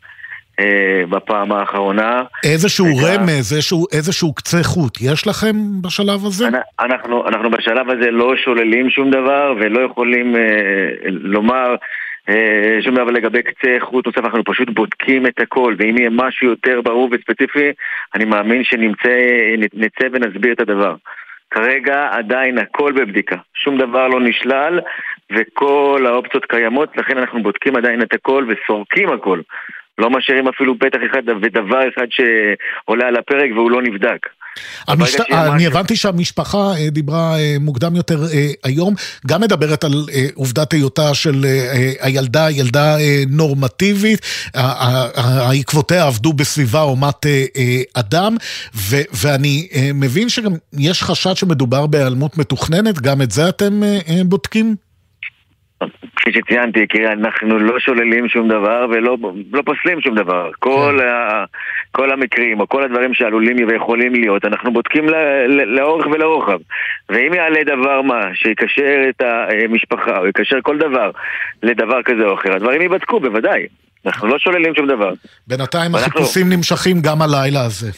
בפעם האחרונה. איזשהו וגם... רמז, איזשהו, איזשהו קצה חוט, יש לכם בשלב הזה? אנחנו, אנחנו בשלב הזה לא שוללים שום דבר ולא יכולים אה, לומר אה, שום דבר לגבי קצה חוט נוסף, אנחנו פשוט בודקים את הכל, ואם יהיה משהו יותר ברור וספציפי, אני מאמין שנצא ונסביר את הדבר. כרגע עדיין הכל בבדיקה, שום דבר לא נשלל וכל האופציות קיימות, לכן אנחנו בודקים עדיין את הכל וסורקים הכל. לא משאירים אפילו פתח אחד ודבר אחד שעולה על הפרק והוא לא נבדק. המשת... אני הבנתי שהמשפחה אה, דיברה אה, מוקדם יותר אה, היום, גם מדברת על עובדת היותה של הילדה, ילדה נורמטיבית, העקבותיה עבדו בסביבה אומת אדם, ו- ואני מבין שגם יש חשד שמדובר בהיעלמות מתוכננת, גם את זה אתם בודקים? כפי שציינתי, יקירי, אנחנו לא שוללים שום דבר ולא לא פוסלים שום דבר. כל, כן. ה, כל המקרים או כל הדברים שעלולים ויכולים להיות, אנחנו בודקים לאורך ולרוחב. ואם יעלה דבר מה שיקשר את המשפחה או יקשר כל דבר לדבר כזה או אחר, הדברים ייבדקו, בוודאי. אנחנו לא שוללים שום דבר. בינתיים ואנחנו... החיפושים נמשכים גם הלילה הזה.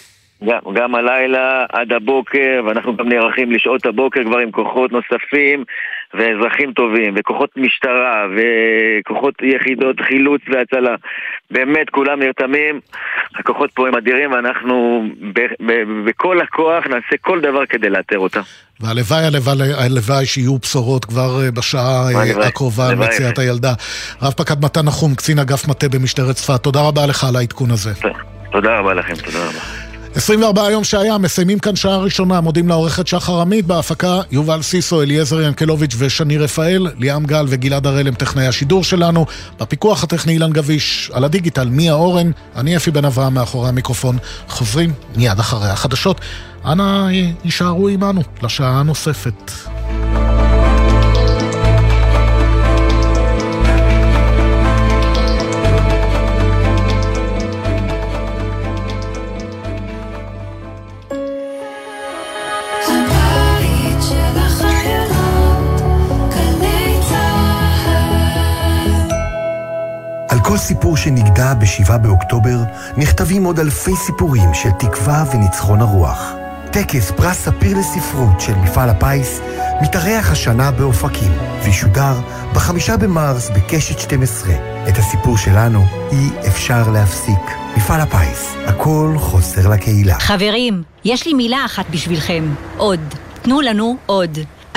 גם, גם הלילה עד הבוקר, ואנחנו גם נערכים לשעות הבוקר כבר עם כוחות נוספים ואזרחים טובים, וכוחות משטרה, וכוחות יחידות חילוץ והצלה. באמת כולם נרתמים, הכוחות פה הם אדירים, ואנחנו בכל הכוח נעשה כל דבר כדי לאתר אותם. והלוואי, הלוואי, הלוואי שיהיו בשורות כבר אה, בשעה אה, הלוואי, הקרובה על מציאת הילדה. רב פקד מתן נחום, קצין אגף מטה במשטרת צפת, תודה רבה לך על העדכון הזה. תודה רבה לכם, תודה רבה. 24 היום שהיה, מסיימים כאן שעה ראשונה, מודים לעורכת שחר עמית, בהפקה יובל סיסו, אליעזר ינקלוביץ' ושני רפאל, ליאם גל וגלעד הראל הם טכנאי השידור שלנו, בפיקוח הטכני אילן גביש, על הדיגיטל מיה אורן, אני אפי בן אברהם מאחורי המיקרופון, חוזרים מיד אחרי החדשות. אנא יישארו עמנו לשעה הנוספת. כל סיפור שנגדע ב-7 באוקטובר, נכתבים עוד אלפי סיפורים של תקווה וניצחון הרוח. טקס פרס ספיר לספרות של מפעל הפיס מתארח השנה באופקים, וישודר בחמישה במרס בקשת 12. את הסיפור שלנו אי אפשר להפסיק. מפעל הפיס, הכל חוסר לקהילה. חברים, יש לי מילה אחת בשבילכם. עוד. תנו לנו עוד.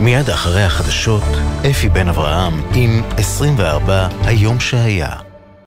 מיד אחרי החדשות, אפי בן אברהם עם 24 היום שהיה.